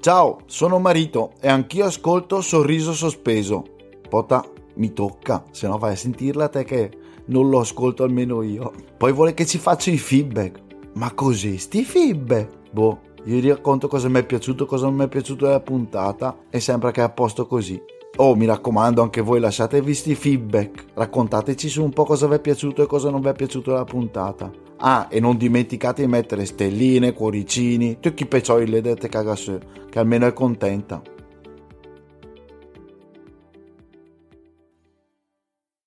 Ciao, sono Marito e anch'io ascolto Sorriso Sospeso. Pota, mi tocca, se no vai a sentirla te che non lo ascolto almeno io. Poi vuole che ci faccia i feedback. Ma così, sti feedback? Boh, io gli racconto cosa mi è piaciuto, cosa non mi è piaciuto della puntata e sembra che è a posto così. Oh, mi raccomando, anche voi lasciatevi sti feedback. Raccontateci su un po' cosa vi è piaciuto e cosa non vi è piaciuto della puntata. Ah, e non dimenticate di mettere stelline, cuoricini, tutti i peccioli le dette cagasse, che almeno è contenta.